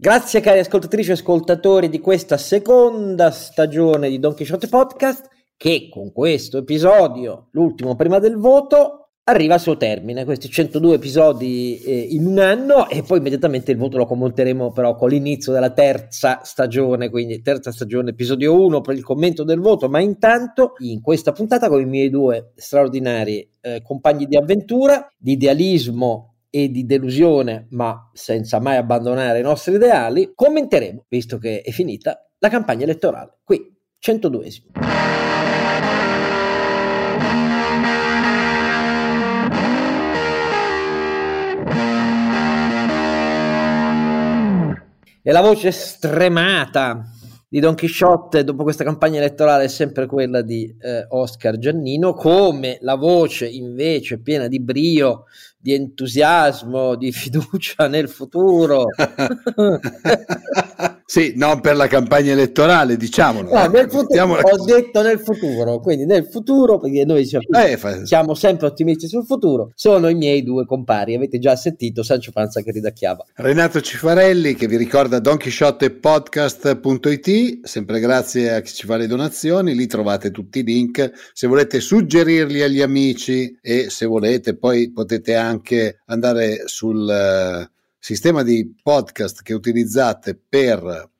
Grazie cari ascoltatrici e ascoltatori di questa seconda stagione di Don Quixote Podcast che con questo episodio, l'ultimo prima del voto, arriva al suo termine, questi 102 episodi eh, in un anno e poi immediatamente il voto lo commenteremo però con l'inizio della terza stagione, quindi terza stagione episodio 1 per il commento del voto, ma intanto in questa puntata con i miei due straordinari eh, compagni di avventura, di idealismo e di delusione, ma senza mai abbandonare i nostri ideali, commenteremo, visto che è finita, la campagna elettorale. Qui, 102esimo. E la voce stremata di Don Chisciotte dopo questa campagna elettorale è sempre quella di eh, Oscar Giannino, come la voce invece piena di brio, di entusiasmo, di fiducia nel futuro. Sì, non per la campagna elettorale, diciamolo. No, nel futuro, ho detto nel futuro, quindi nel futuro, perché noi siamo, eh, fa... siamo, sempre ottimisti sul futuro, sono i miei due compari. Avete già sentito Sancio Panza che ridacchiava. Renato Cifarelli che vi ricorda donchisciottepodcast.it, sempre grazie a chi ci fa le donazioni, lì trovate tutti i link. Se volete suggerirli agli amici e se volete poi potete anche andare sul sistema di podcast che utilizzate per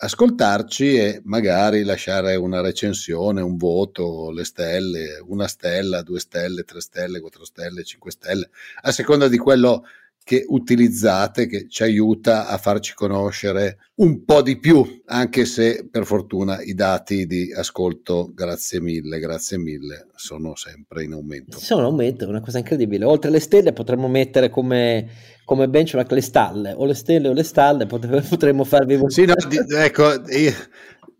ascoltarci e magari lasciare una recensione, un voto, le stelle, una stella, due stelle, tre stelle, quattro stelle, cinque stelle, a seconda di quello che utilizzate, che ci aiuta a farci conoscere un po' di più, anche se per fortuna i dati di ascolto, grazie mille, grazie mille, sono sempre in aumento. Sono in aumento, è una cosa incredibile. Oltre alle stelle potremmo mettere come, come benchmark le stalle, o le stelle o le stalle, potremmo farvi... Sì, no, di, ecco, io,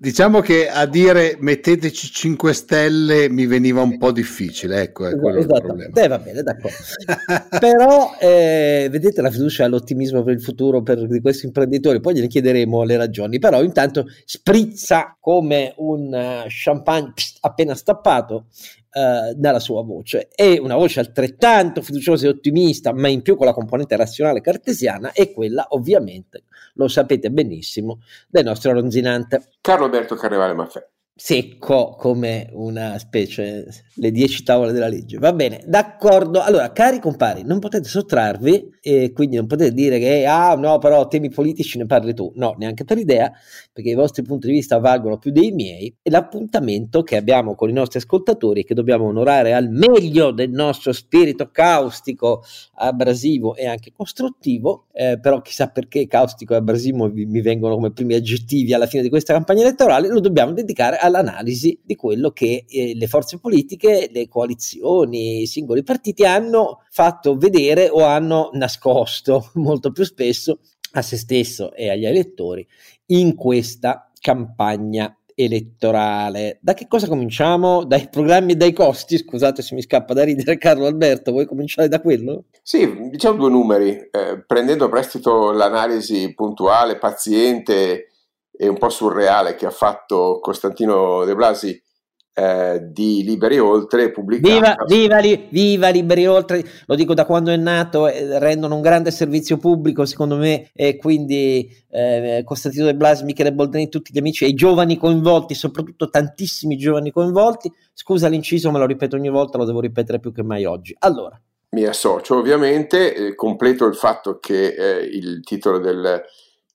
Diciamo che a dire metteteci 5 stelle mi veniva un po' difficile, ecco, è quello esatto. il problema. Eh, va bene, d'accordo. Però eh, vedete la fiducia e l'ottimismo per il futuro per, di questi imprenditori, poi gliene chiederemo le ragioni, però intanto sprizza come un uh, champagne pst, appena stappato uh, dalla sua voce. È una voce altrettanto fiduciosa e ottimista, ma in più con la componente razionale cartesiana, è quella ovviamente lo sapete benissimo, del nostro ronzinante. Carlo Alberto Carnevale Maffè secco come una specie, le dieci tavole della legge. Va bene, d'accordo. Allora, cari compari, non potete sottrarvi e quindi non potete dire che, ah no, però temi politici ne parli tu. No, neanche per idea, perché i vostri punti di vista valgono più dei miei e l'appuntamento che abbiamo con i nostri ascoltatori che dobbiamo onorare al meglio del nostro spirito caustico, abrasivo e anche costruttivo, eh, però chissà perché caustico e abrasivo mi vengono come primi aggettivi alla fine di questa campagna elettorale, lo dobbiamo dedicare a all'analisi di quello che eh, le forze politiche, le coalizioni, i singoli partiti hanno fatto vedere o hanno nascosto molto più spesso a se stesso e agli elettori in questa campagna elettorale. Da che cosa cominciamo? Dai programmi e dai costi? Scusate se mi scappa da ridere Carlo Alberto, vuoi cominciare da quello? Sì, diciamo due numeri. Eh, prendendo a prestito l'analisi puntuale, paziente e un po' surreale che ha fatto Costantino De Blasi eh, di Liberi Oltre pubblicata. Viva, viva, viva, Liberi Oltre, lo dico da quando è nato, eh, rendono un grande servizio pubblico secondo me e quindi eh, Costantino De Blasi, Michele Boldrini, tutti gli amici e i giovani coinvolti, soprattutto tantissimi giovani coinvolti. Scusa l'inciso, me lo ripeto ogni volta, lo devo ripetere più che mai oggi. Allora. Mi associo ovviamente, eh, completo il fatto che eh, il titolo del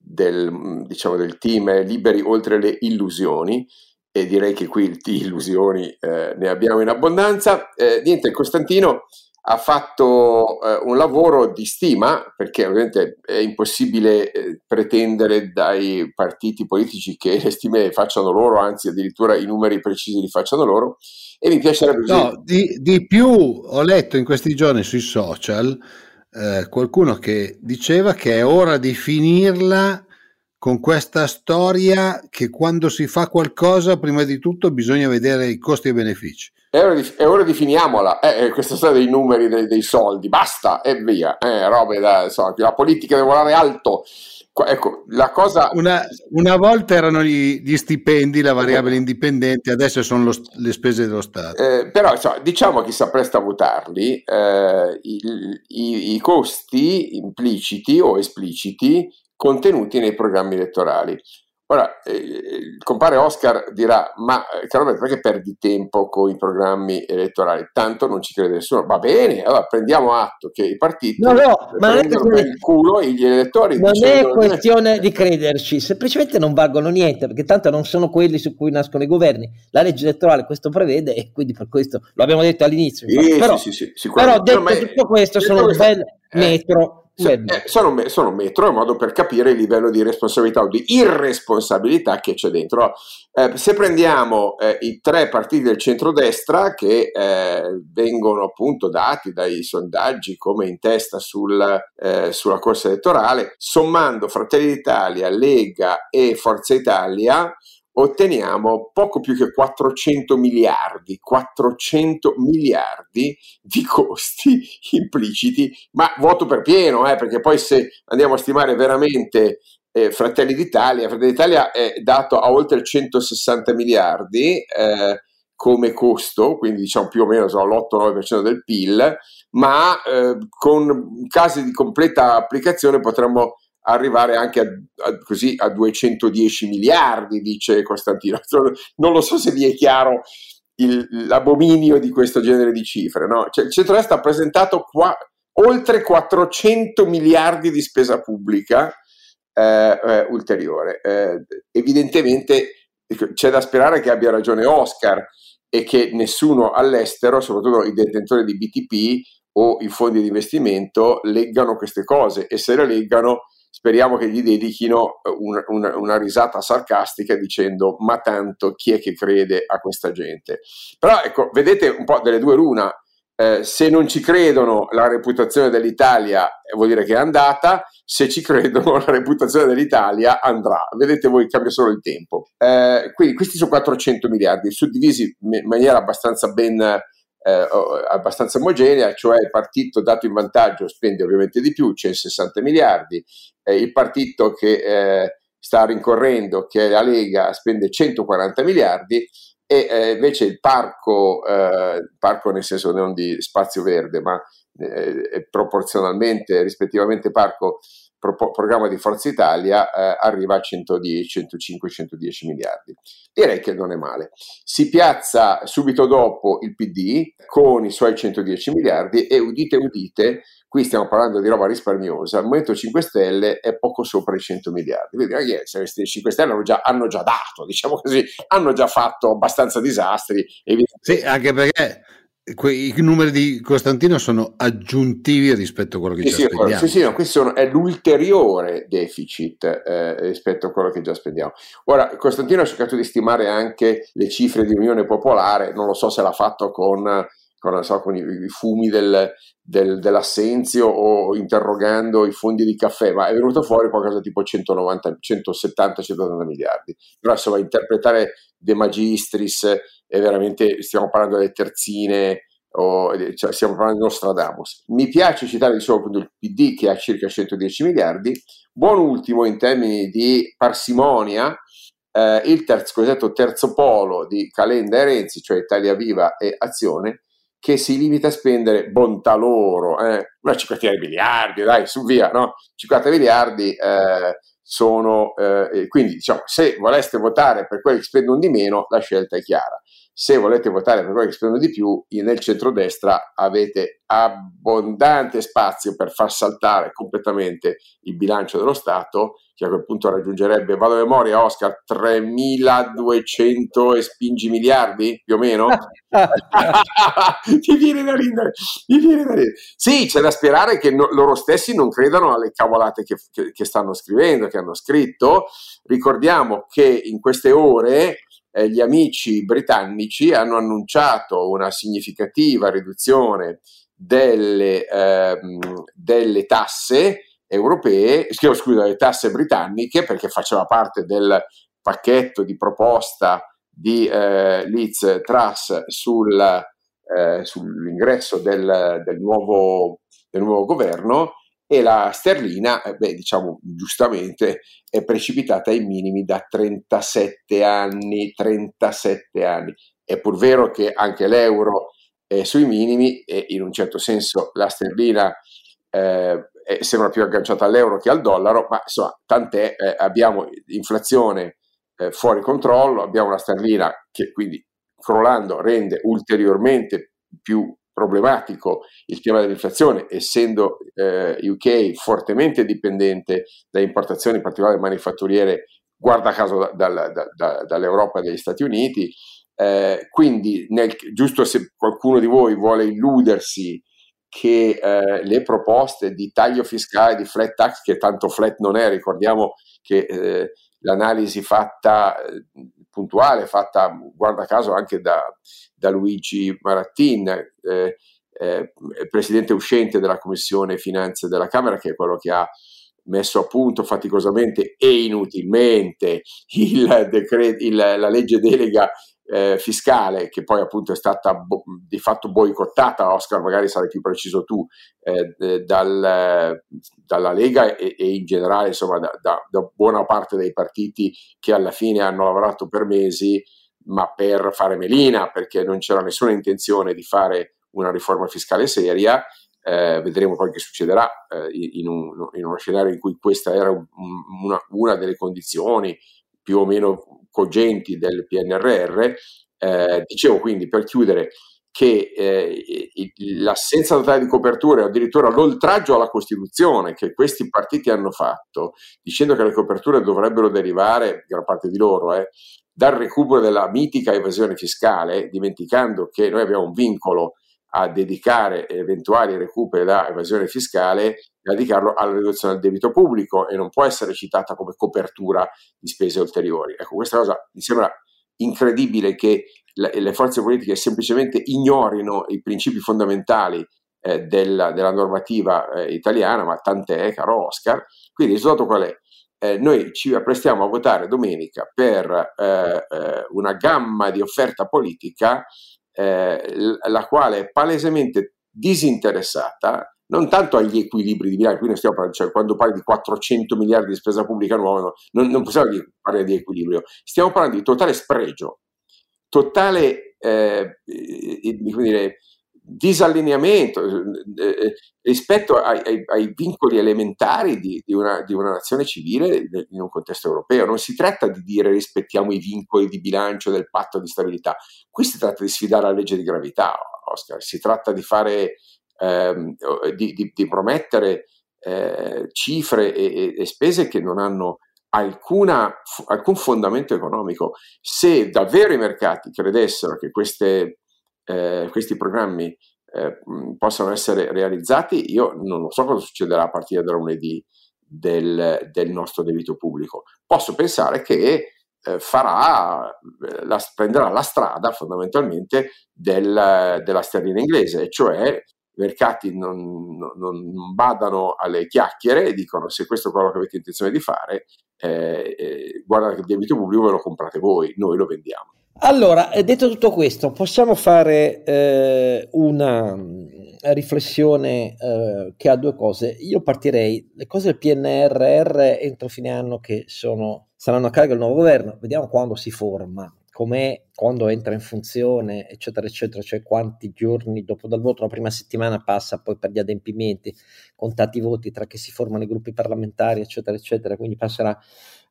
del, diciamo, del team Liberi oltre le illusioni e direi che qui di illusioni eh, ne abbiamo in abbondanza. Eh, niente, Costantino ha fatto eh, un lavoro di stima perché ovviamente è impossibile eh, pretendere dai partiti politici che le stime facciano loro, anzi addirittura i numeri precisi li facciano loro e mi piacerebbe... No, di, di più ho letto in questi giorni sui social eh, qualcuno che diceva che è ora di finirla con questa storia che quando si fa qualcosa prima di tutto bisogna vedere i costi e benefici. È ora di, è ora di finiamola, eh, eh questa storia dei numeri, dei, dei soldi, basta e via, eh, robe da, insomma, la politica deve volare alto, Ecco, la cosa... Una, una volta erano gli, gli, stipendi, la variabile indipendente, adesso sono lo, le spese dello Stato. Eh, però insomma, diciamo a chi si appresta a votarli, eh, i, i, i, costi impliciti o espliciti contenuti nei programmi elettorali. Ora, eh, il compare Oscar dirà, ma caro Roberto, perché perdi tempo con i programmi elettorali? Tanto non ci crede nessuno. Va bene, allora prendiamo atto che i partiti no, no, ma prendono per il culo gli elettori. Non è questione di crederci, semplicemente non valgono niente, perché tanto non sono quelli su cui nascono i governi. La legge elettorale questo prevede e quindi per questo lo abbiamo detto all'inizio. Sì, però, sì, sì, però detto tutto questo, sono un bel eh, metro eh, sono, sono metro in modo per capire il livello di responsabilità o di irresponsabilità che c'è dentro. Eh, se prendiamo eh, i tre partiti del centrodestra che eh, vengono appunto dati dai sondaggi come in testa sul, eh, sulla corsa elettorale, sommando Fratelli d'Italia, Lega e Forza Italia, otteniamo poco più che 400 miliardi, 400 miliardi di costi impliciti, ma voto per pieno, eh, perché poi se andiamo a stimare veramente eh, Fratelli d'Italia, Fratelli d'Italia è dato a oltre 160 miliardi eh, come costo, quindi diciamo più o meno so, l'8-9% del PIL, ma eh, con casi di completa applicazione potremmo arrivare anche a, a, così, a 210 miliardi, dice Costantino. Non lo so se vi è chiaro il, l'abominio di questo genere di cifre. No? Cioè, il centrodestra ha presentato qua, oltre 400 miliardi di spesa pubblica eh, eh, ulteriore. Eh, evidentemente c'è da sperare che abbia ragione Oscar e che nessuno all'estero, soprattutto i detentori di BTP o i fondi di investimento, leggano queste cose e se le leggano speriamo che gli dedichino eh, una, una, una, risata sarcastica dicendo ma tanto chi è che crede a questa gente. Però ecco, vedete un po' delle due l'una, eh, se non ci credono la reputazione dell'Italia eh, vuol dire che è andata, se ci credono la reputazione dell'Italia andrà. Vedete voi, cambia solo il tempo. Eh, quindi questi sono 400 miliardi, suddivisi in maniera abbastanza ben eh, abbastanza omogenea, cioè il partito dato in vantaggio spende ovviamente di più, c'è 60 miliardi, eh, il partito che eh, sta rincorrendo, che è la Lega, spende 140 miliardi e eh, invece il parco, eh, parco nel senso non di spazio verde, ma eh, proporzionalmente, rispettivamente parco pro- programma di Forza Italia eh, arriva a 110, 105, 110 miliardi. Direi che non è male. Si piazza subito dopo il PD con i suoi 110 miliardi e udite udite, qui stiamo parlando di roba risparmiosa, il Movimento 5 Stelle è poco sopra i 100 miliardi. Quindi ragazzi, questi 5 Stelle hanno già, hanno già dato, diciamo così, hanno già fatto abbastanza disastri. Sì, anche perché i numeri di Costantino sono aggiuntivi rispetto a quello che sì, già sì, spendiamo. Sì, sì, no, questo sono, è l'ulteriore deficit eh, rispetto a quello che già spendiamo. Ora, Costantino ha cercato di stimare anche le cifre di Unione Popolare, non lo so se l'ha fatto con, con, so, con i, fumi del, del, dell'assenzio o interrogando i fondi di caffè, ma è venuto fuori qualcosa tipo 190, 170, 180 miliardi. Però insomma, interpretare De Magistris è veramente, stiamo parlando delle terzine, o, cioè, stiamo parlando di Nostradamus. Mi piace citare diciamo, il PD che ha circa 110 miliardi, buon ultimo in termini di parsimonia, eh, il terzo, cosiddetto terzo polo di Calenda e Renzi, cioè Italia Viva e Azione, che si limita a spendere bontà loro, eh, una cinquantina di miliardi, dai, su via, no? 50 miliardi eh, sono, eh, quindi diciamo, se voleste votare per quelli che spendono di meno, la scelta è chiara. Se volete votare per quelli che spendono di più, nel centrodestra avete abbondante spazio per far saltare completamente il bilancio dello Stato, che a quel punto raggiungerebbe, vado a memoria, Oscar, 3.200 e spingi miliardi, più o meno? ti viene da ridere, ti viene da ridere. Sì, c'è da sperare che no, loro stessi non credano alle cavolate che, che, che stanno scrivendo, che hanno scritto. Ricordiamo che in queste ore eh, gli amici britannici hanno annunciato una significativa riduzione delle, ehm, delle tasse europee, scusa, le tasse britanniche, perché faceva parte del pacchetto di proposta di eh, Liz Truss sul, eh, sull'ingresso del, del, nuovo, del nuovo governo e la sterlina, eh, beh, diciamo giustamente, è precipitata ai minimi da 37 anni, 37 anni. È pur vero che anche l'euro è sui minimi e in un certo senso la sterlina eh, eh, sembra più agganciata all'euro che al dollaro, ma insomma, tant'è, eh, abbiamo inflazione eh, fuori controllo, abbiamo una sterlina che quindi crollando rende ulteriormente più problematico il tema dell'inflazione, essendo eh, UK fortemente dipendente da importazioni, in particolare manifatturiere, guarda caso da, da, da, dall'Europa e dagli Stati Uniti. Eh, quindi, nel, giusto se qualcuno di voi vuole illudersi che eh, le proposte di taglio fiscale, di flat tax, che tanto flat non è, ricordiamo che eh, l'analisi fatta eh, puntuale, fatta guarda caso anche da, da Luigi Marattin, eh, eh, presidente uscente della Commissione Finanze della Camera, che è quello che ha messo a punto faticosamente e inutilmente il decret- il, la legge delega eh, fiscale che poi appunto è stata bo- di fatto boicottata, Oscar magari sarai più preciso tu, eh, dal, dalla Lega e, e, in generale insomma da, da, da, buona parte dei partiti che alla fine hanno lavorato per mesi ma per fare melina perché non c'era nessuna intenzione di fare una riforma fiscale seria. Eh, vedremo poi che succederà eh, in, un, in, uno scenario in cui questa era un, una, una delle condizioni più o meno cogenti del PNRR. Eh, dicevo quindi per chiudere che eh, l'assenza totale di coperture o addirittura l'oltraggio alla Costituzione che questi partiti hanno fatto, dicendo che le coperture dovrebbero derivare, gran parte di loro, eh, dal recupero della mitica evasione fiscale, dimenticando che noi abbiamo un vincolo a dedicare eventuali recuperi da evasione fiscale dedicarlo alla riduzione del debito pubblico e non può essere citata come copertura di spese ulteriori. Ecco, questa cosa mi sembra incredibile che le forze politiche semplicemente ignorino i principi fondamentali eh, della, della, normativa eh, italiana, ma tant'è, caro Oscar. Quindi il risultato qual è? Eh, noi ci apprestiamo a votare domenica per eh, eh, una gamma di offerta politica eh, la quale è palesemente disinteressata non tanto agli equilibri di bilancio, qui non stiamo parlando, cioè quando parli di 400 miliardi di spesa pubblica nuova, no, non, non, possiamo parlare di equilibrio, stiamo parlando di totale spregio, totale eh, dire, disallineamento eh, eh, rispetto ai, ai, ai, vincoli elementari di, di, una, di, una, nazione civile in un contesto europeo. Non si tratta di dire rispettiamo i vincoli di bilancio del patto di stabilità, qui si tratta di sfidare la legge di gravità, Oscar, si tratta di fare, ehm, di, di, promettere eh, cifre e, e, spese che non hanno alcuna, alcun fondamento economico. Se davvero i mercati credessero che queste eh, questi programmi eh, possano essere realizzati, io non lo so cosa succederà a partire da lunedì del, del nostro debito pubblico. Posso pensare che eh, farà, eh, la, prenderà la strada fondamentalmente del, della sterlina inglese, cioè i mercati non, non, non, badano alle chiacchiere e dicono se questo è quello che avete intenzione di fare, eh, eh, guardate che il debito pubblico ve lo comprate voi, noi lo vendiamo. Allora, eh, detto tutto questo, possiamo fare eh, una mm, riflessione eh, che ha due cose. Io partirei, le cose del PNRR entro fine anno che sono, saranno a carico del nuovo governo, vediamo quando si forma, com'è, quando entra in funzione, eccetera, eccetera, cioè quanti giorni dopo dal voto, la prima settimana passa poi per gli adempimenti, contati i voti tra che si formano i gruppi parlamentari, eccetera, eccetera, quindi passerà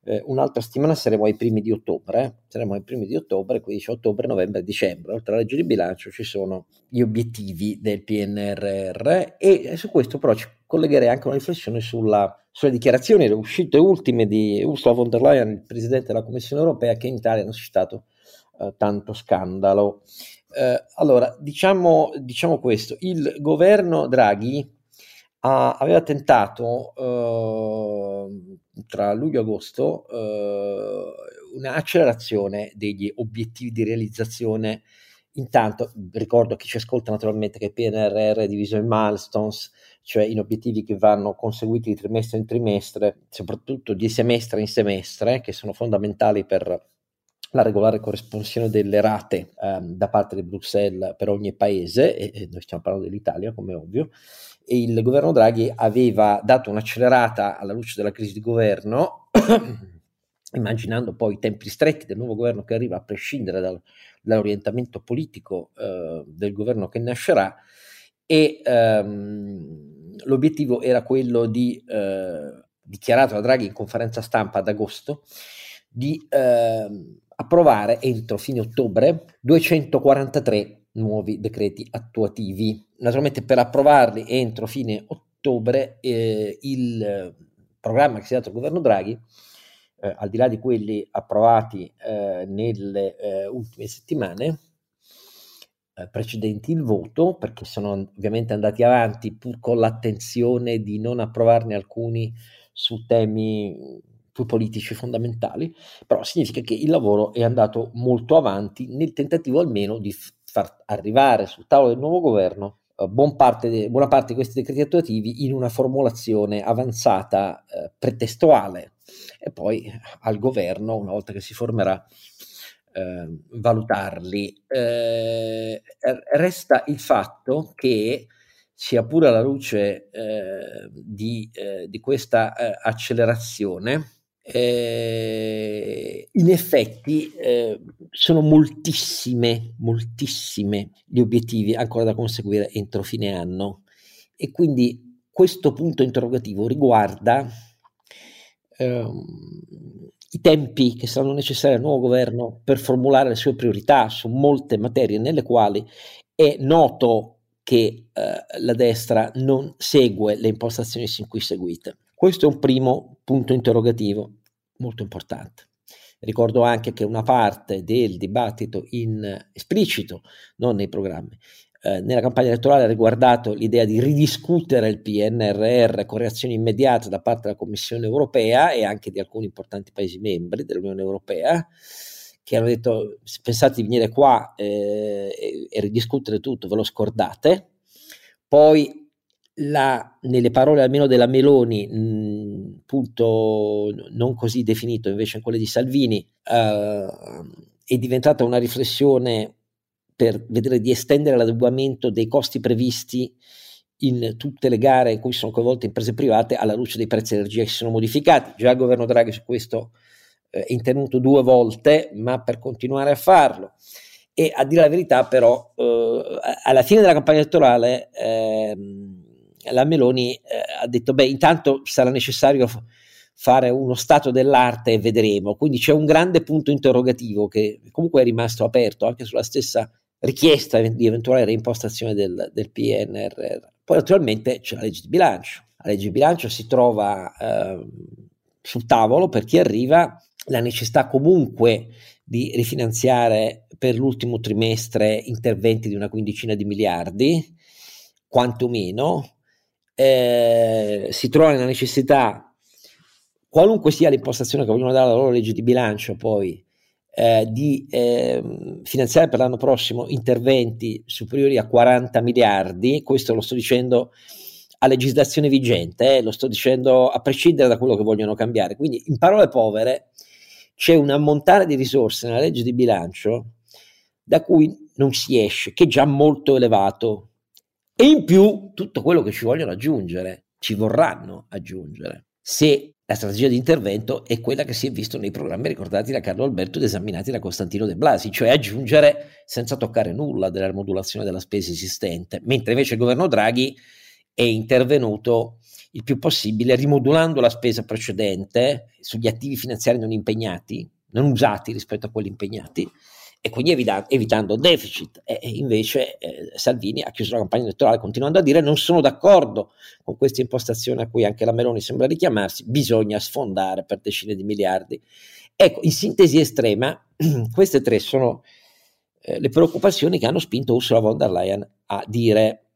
eh, un'altra settimana saremo ai primi di ottobre, eh? saremo ai primi di ottobre, quindi c'è ottobre, novembre, dicembre. Oltre alla legge di bilancio ci sono gli obiettivi del PNRR e su questo però ci collegherei anche una riflessione sulla, sulle dichiarazioni, le uscite ultime di Ursula von der Leyen, il Presidente della Commissione europea, che in Italia hanno suscitato eh, tanto scandalo. Eh, allora, diciamo, diciamo questo, il governo Draghi ha, aveva tentato eh, tra luglio e agosto eh, un'accelerazione degli obiettivi di realizzazione. Intanto ricordo a chi ci ascolta naturalmente che PNRR è diviso in milestones, cioè in obiettivi che vanno conseguiti di trimestre in trimestre, soprattutto di semestre in semestre, che sono fondamentali per la regolare corresponsione delle rate ehm, da parte di Bruxelles per ogni paese, e, e noi stiamo parlando dell'Italia come ovvio, il governo Draghi aveva dato un'accelerata alla luce della crisi di governo, immaginando poi i tempi stretti del nuovo governo che arriva a prescindere dal, dall'orientamento politico eh, del governo che nascerà, e ehm, l'obiettivo era quello di, eh, dichiarato da Draghi in conferenza stampa ad agosto, di eh, approvare entro fine ottobre 243 nuovi decreti attuativi. Naturalmente per approvarli entro fine ottobre eh, il programma che si è dato il governo Draghi, eh, al di là di quelli approvati eh, nelle eh, ultime settimane, eh, precedenti il voto, perché sono ovviamente andati avanti pur con l'attenzione di non approvarne alcuni su temi più politici fondamentali, però significa che il lavoro è andato molto avanti nel tentativo almeno di far arrivare sul tavolo del nuovo governo eh, buon parte de, buona parte di questi decreti attuativi in una formulazione avanzata eh, pretestuale e poi al governo, una volta che si formerà, eh, valutarli. Eh, resta il fatto che, sia pure alla luce eh, di, eh, di, questa eh, accelerazione, eh, in effetti sono moltissime, moltissime gli obiettivi ancora da conseguire entro fine anno e quindi questo punto interrogativo riguarda ehm, i tempi che saranno necessari al nuovo governo per formulare le sue priorità su molte materie nelle quali è noto che eh, la destra non segue le impostazioni sin qui seguite. Questo è un primo punto interrogativo molto importante. Ricordo anche che una parte del dibattito in esplicito, non nei programmi, eh, nella campagna elettorale ha riguardato l'idea di ridiscutere il PNRR con reazioni immediate da parte della Commissione europea e anche di alcuni importanti Paesi membri dell'Unione Europea che hanno detto pensate di venire qua eh, e, e ridiscutere tutto ve lo scordate. Poi la, nelle parole almeno della Meloni, mh, punto non così definito invece in quelle di Salvini, eh, è diventata una riflessione per vedere di estendere l'adeguamento dei costi previsti in tutte le gare in cui sono coinvolte imprese private alla luce dei prezzi dell'energia che si sono modificati. Già il governo Draghi su questo eh, è intervenuto due volte, ma per continuare a farlo. E a dire la verità, però, eh, alla fine della campagna elettorale eh, la Meloni eh, ha detto: beh, intanto sarà necessario f- fare uno stato dell'arte e vedremo. Quindi c'è un grande punto interrogativo che comunque è rimasto aperto anche sulla stessa richiesta di eventuale reimpostazione del, del PNRR. Poi naturalmente c'è la legge di bilancio. La legge di bilancio si trova eh, sul tavolo per chi arriva la necessità comunque di rifinanziare per l'ultimo trimestre interventi di una quindicina di miliardi, quantomeno. Eh, si trova nella necessità, qualunque sia l'impostazione che vogliono dare alla loro legge di bilancio, poi eh, di eh, finanziare per l'anno prossimo interventi superiori a 40 miliardi, questo lo sto dicendo a legislazione vigente, eh, lo sto dicendo a prescindere da quello che vogliono cambiare. Quindi, in parole povere, c'è un ammontare di risorse nella legge di bilancio da cui non si esce, che è già molto elevato. E in più tutto quello che ci vogliono aggiungere, ci vorranno aggiungere. Se la strategia di intervento è quella che si è visto nei programmi ricordati da Carlo Alberto ed esaminati da Costantino De Blasi, cioè aggiungere senza toccare nulla della modulazione della spesa esistente, mentre invece il governo Draghi è intervenuto il più possibile rimodulando la spesa precedente sugli attivi finanziari non impegnati, non usati rispetto a quelli impegnati, e quindi evita- evitando deficit. E, invece eh, Salvini ha chiuso la campagna elettorale continuando a dire non sono d'accordo con questa impostazione a cui anche la Meloni sembra richiamarsi, bisogna sfondare per decine di miliardi. Ecco, in sintesi estrema, queste tre sono eh, le preoccupazioni che hanno spinto Ursula von der Leyen a dire,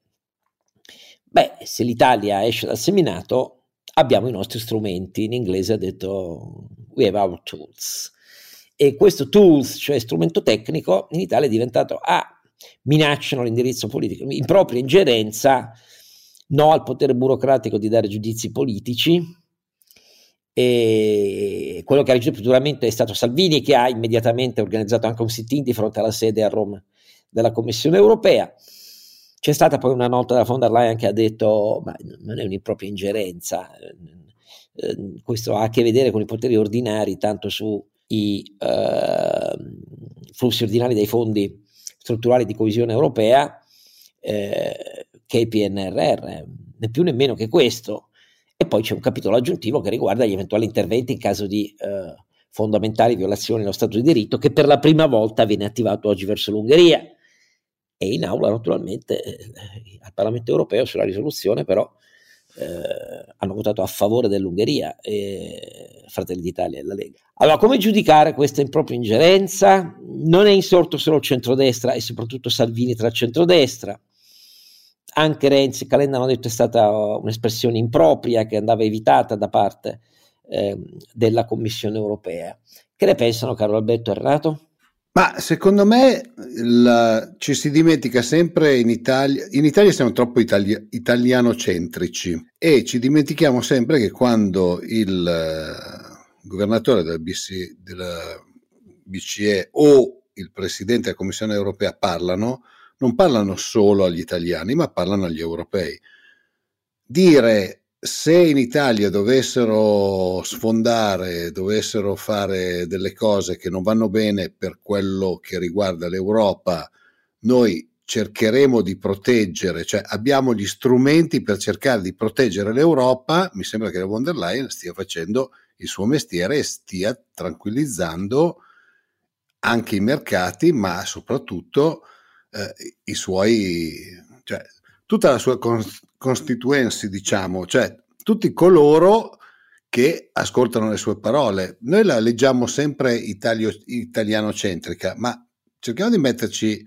beh, se l'Italia esce dal seminato, abbiamo i nostri strumenti, in inglese ha detto we have our tools e questo tools, cioè strumento tecnico, in Italia è diventato A, ah, minacciano l'indirizzo politico, in propria ingerenza, no al potere burocratico di dare giudizi politici, e quello che ha reagito più duramente è stato Salvini che ha immediatamente organizzato anche un sit-in di fronte alla sede a Roma della Commissione europea. C'è stata poi una nota da von der Leyen che ha detto ma non è un'impropria ingerenza, eh, questo ha a che vedere con i poteri ordinari tanto su i eh, flussi ordinari dei fondi strutturali di coesione europea eh, che il PNRR. né più né meno che questo. E poi c'è un capitolo aggiuntivo che riguarda gli eventuali interventi in caso di eh, fondamentali violazioni dello Stato di diritto, che per la prima volta viene attivato oggi verso l'Ungheria. E in aula, naturalmente, eh, al Parlamento europeo sulla risoluzione, però eh, hanno votato a favore dell'Ungheria, eh, Fratelli d'Italia e la Lega. Allora, come giudicare questa impropria ingerenza? Non è insorto solo il centrodestra e soprattutto Salvini tra il centrodestra. Anche Renzi e Calenda hanno detto che è stata un'espressione impropria che andava evitata da parte eh, della Commissione europea. Che ne pensano, caro Alberto e Renato? Ma secondo me la, ci si dimentica sempre in Italia, in Italia siamo troppo itali, italianocentrici e ci dimentichiamo sempre che quando il uh, governatore della, BC, della BCE o il presidente della Commissione europea parlano, non parlano solo agli italiani, ma parlano agli europei. Dire se in Italia dovessero sfondare, dovessero fare delle cose che non vanno bene per quello che riguarda l'Europa, noi cercheremo di proteggere, cioè abbiamo gli strumenti per cercare di proteggere l'Europa, mi sembra che la von der Leyen stia facendo il suo mestiere e stia tranquillizzando anche i mercati, ma soprattutto eh, i suoi, cioè, tutta la sua constituency, diciamo, cioè tutti coloro che ascoltano le sue parole. Noi la leggiamo sempre italio, italianocentrica, ma cerchiamo di metterci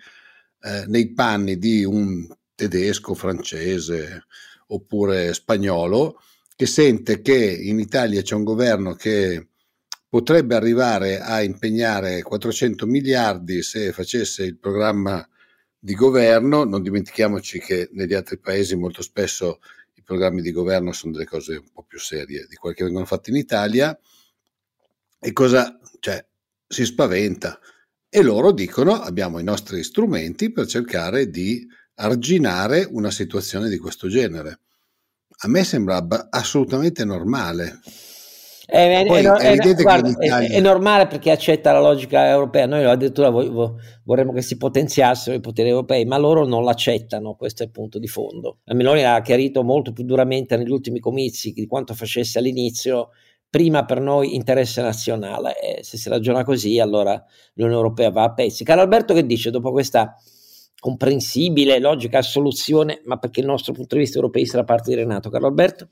eh, nei panni di un tedesco, francese oppure spagnolo che sente che in Italia c'è un governo che potrebbe arrivare a impegnare 400 miliardi se facesse il programma di governo, non dimentichiamoci che negli altri paesi molto spesso i programmi di governo sono delle cose un po' più serie di quelle che vengono fatte in Italia, e cosa, cioè, si spaventa. E loro dicono abbiamo i nostri strumenti per cercare di arginare una situazione di questo genere. A me sembra assolutamente normale. È, Poi, è, è, guarda, è, normale perché accetta la logica europea. Noi addirittura vorremmo che si potenziassero i poteri europei, ma loro non l'accettano. Questo è il punto di fondo. La Meloni ha chiarito molto più duramente negli ultimi comizi di quanto facesse all'inizio. Prima per noi interesse nazionale. E se si ragiona così, allora l'Unione Europea va a pezzi. Caro Alberto, che dice dopo questa comprensibile, logica soluzione, ma perché il nostro punto di vista europeista da parte di Renato? Caro Alberto?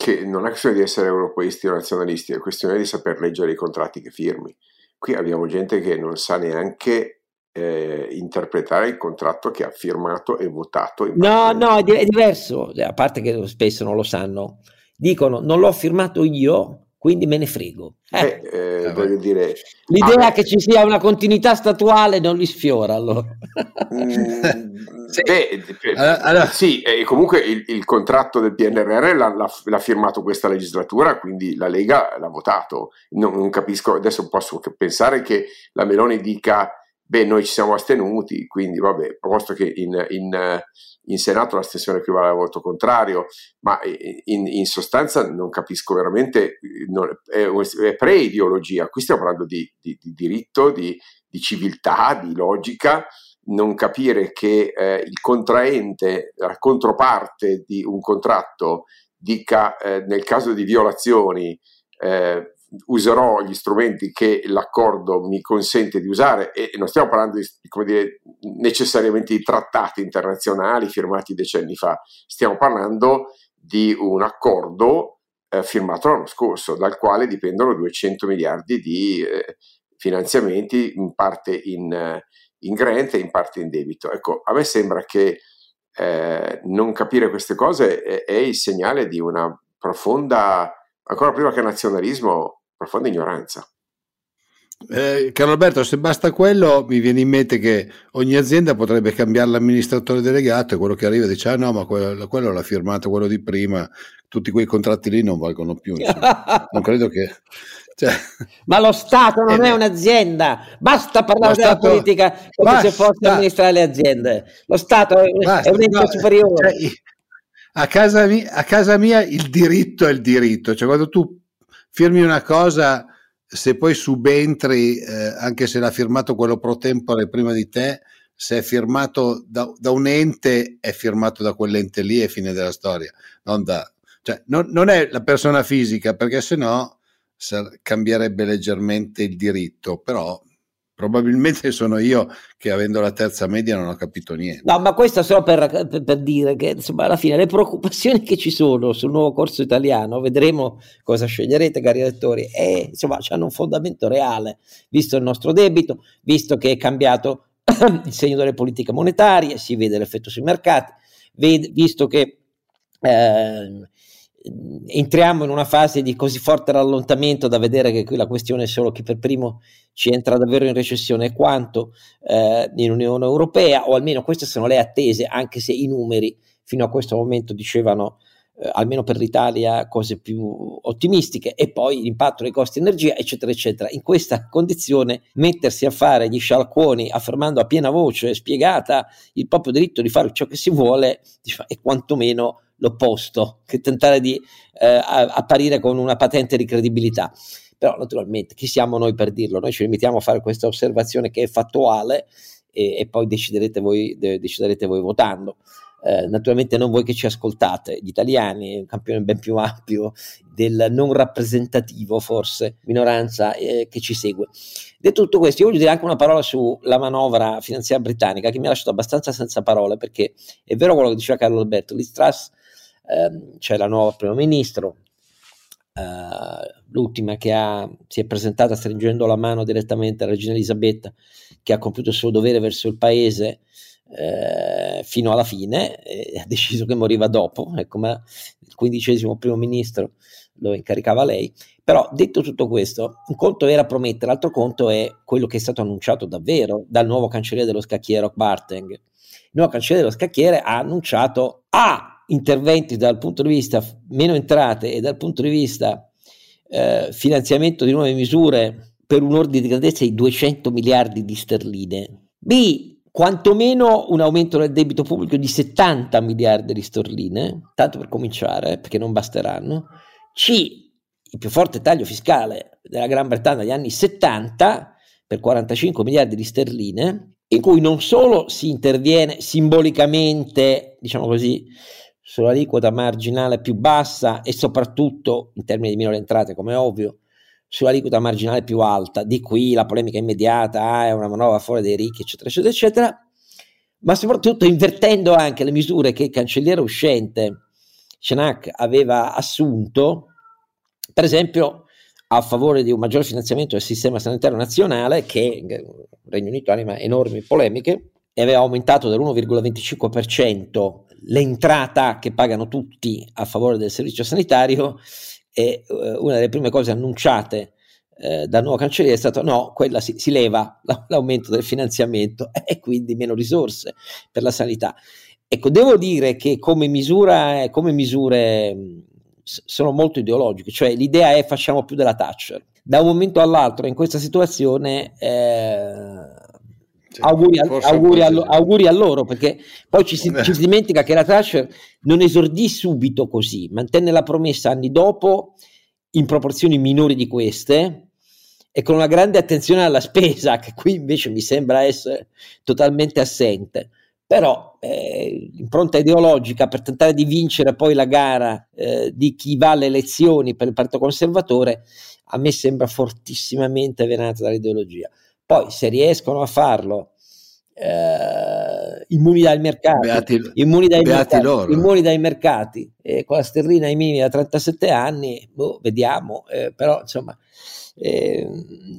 Che non è questione di essere europeisti o nazionalisti, è questione di saper leggere i contratti che firmi. Qui abbiamo gente che non sa neanche eh, interpretare il contratto che ha firmato e votato. no, no, è, diverso, a parte che spesso non lo sanno. Dicono non l'ho firmato io, quindi me ne frego. Eh. Eh, eh, voglio dire, L'idea ah, che ci sia una continuità statuale non li sfiora allora. Mm, sì, beh, allora, sì e comunque il, il, contratto del PNRR l'ha, l'ha, l'ha, firmato questa legislatura, quindi la Lega l'ha votato. Non, non capisco, adesso posso pensare che la Meloni dica beh, noi ci siamo astenuti, quindi vabbè, posto che in, in, in Senato l'astensione equivale al voto contrario, ma in, in sostanza non capisco veramente, non, è, è pre-ideologia, qui stiamo parlando di, di, di diritto, di, di, civiltà, di logica, non capire che eh, il contraente, la controparte di un contratto dica eh, nel caso di violazioni eh, userò gli strumenti che l'accordo mi consente di usare e non stiamo parlando di, dire, necessariamente di trattati internazionali firmati decenni fa, stiamo parlando di un accordo eh, firmato l'anno scorso, dal quale dipendono 200 miliardi di eh, finanziamenti, in parte in, eh, in, grant e in parte in debito. Ecco, a me sembra che eh, non capire queste cose è, è il segnale di una profonda, ancora prima che nazionalismo, profonda ignoranza. Eh, caro Alberto, se basta quello, mi viene in mente che ogni azienda potrebbe cambiare l'amministratore delegato e quello che arriva dice: Ah no, ma quello, quello l'ha firmato quello di prima, tutti quei contratti lì non valgono più. non credo che. Cioè, ma lo Stato non eh, è un'azienda, basta parlare della Stato, politica come basta, se fosse amministrare le aziende. Lo Stato è, basta, è un ente no, superiore. Cioè, a, casa mia, a casa mia il diritto è il diritto, cioè quando tu firmi una cosa, se poi subentri, eh, anche se l'ha firmato quello pro tempore prima di te, se è firmato da, da, un ente, è firmato da quell'ente lì e fine della storia. Non, da, cioè, non, non è la persona fisica, perché sennò cambierebbe leggermente il diritto, però probabilmente sono io che avendo la terza media non ho capito niente. No, ma questo solo per, per, per, dire che insomma alla fine le preoccupazioni che ci sono sul nuovo corso italiano, vedremo cosa sceglierete cari lettori, e insomma hanno un fondamento reale, visto il nostro debito, visto che è cambiato il segno delle politiche monetarie, si vede l'effetto sui mercati, ved- visto che eh, entriamo in una fase di così forte rallontamento da vedere che qui la questione è solo chi per primo ci entra davvero in recessione quanto eh, in Unione Europea, o almeno queste sono le attese, anche se i numeri fino a questo momento dicevano eh, almeno per l'Italia cose più ottimistiche e poi l'impatto dei costi energia eccetera eccetera in questa condizione mettersi a fare gli scialconi affermando a piena voce spiegata il proprio diritto di fare ciò che si vuole diciamo, è quantomeno l'opposto che tentare di eh, apparire con una patente di credibilità. Però naturalmente chi siamo noi per dirlo? Noi ci limitiamo a fare questa osservazione che è fattuale e, e poi deciderete voi, de, deciderete voi votando. Eh, naturalmente non voi che ci ascoltate, gli italiani, un campione ben più ampio del non rappresentativo, forse, minoranza eh, che ci segue. Detto tutto questo, io voglio dire anche una parola sulla manovra finanziaria britannica che mi ha lasciato abbastanza senza parole perché è vero quello che diceva Carlo Alberto, l'Istras ehm, c'è la nuova primo ministro, eh, l'ultima che ha, si è presentata stringendo la mano direttamente alla regina Elisabetta, che ha compiuto il suo dovere verso il paese eh, fino alla fine, e ha deciso che moriva dopo, ecco, ma il quindicesimo primo ministro lo incaricava lei. Però detto tutto questo, un conto era promettere, l'altro conto è quello che è stato annunciato davvero dal nuovo cancelliere dello scacchiere Barteng. Il nuovo cancelliere dello scacchiere ha annunciato A interventi dal punto di vista meno entrate e dal punto di vista eh, finanziamento di nuove misure per un ordine di grandezza di 200 miliardi di sterline. B, quantomeno un aumento del debito pubblico di 70 miliardi di sterline, tanto per cominciare, perché non basteranno. C, il più forte taglio fiscale della Gran Bretagna degli anni 70 per 45 miliardi di sterline, in cui non solo si interviene simbolicamente, diciamo così, sull'aliquota marginale più bassa e soprattutto in termini di minore entrate, come è ovvio, sull'aliquota marginale più alta. Di qui la polemica immediata, ah, è una manovra fuori dei ricchi, eccetera, eccetera, eccetera, ma soprattutto invertendo anche le misure che il cancelliere uscente Cenac aveva assunto, per esempio a favore di un maggior finanziamento del sistema sanitario nazionale che il Regno Unito anima enormi polemiche e aveva aumentato dell'1,25% l'entrata che pagano tutti a favore del servizio sanitario e eh, una delle prime cose annunciate eh, dal nuovo cancelliere è stato no, quella si, si leva l'aumento del finanziamento e quindi meno risorse per la sanità. Ecco, devo dire che come, misura, come misure sono molto ideologiche, cioè l'idea è facciamo più della Thatcher. Da un momento all'altro in questa situazione eh, sì, auguri, a, auguri, a, auguri, a, loro perché poi ci si, ci si, dimentica che la Thatcher non esordì subito così, mantenne la promessa anni dopo in proporzioni minori di queste e con una grande attenzione alla spesa che qui invece mi sembra essere totalmente assente. Però eh, impronta ideologica per tentare di vincere poi la gara eh, di chi va alle elezioni per il Partito Conservatore a me sembra fortissimamente venata dall'ideologia. Poi se riescono a farlo eh, immuni dai mercati, beati, immuni dai mercati, immuni dai mercati eh, con la sterlina ai minimi da 37 anni, boh, vediamo, eh, però insomma eh,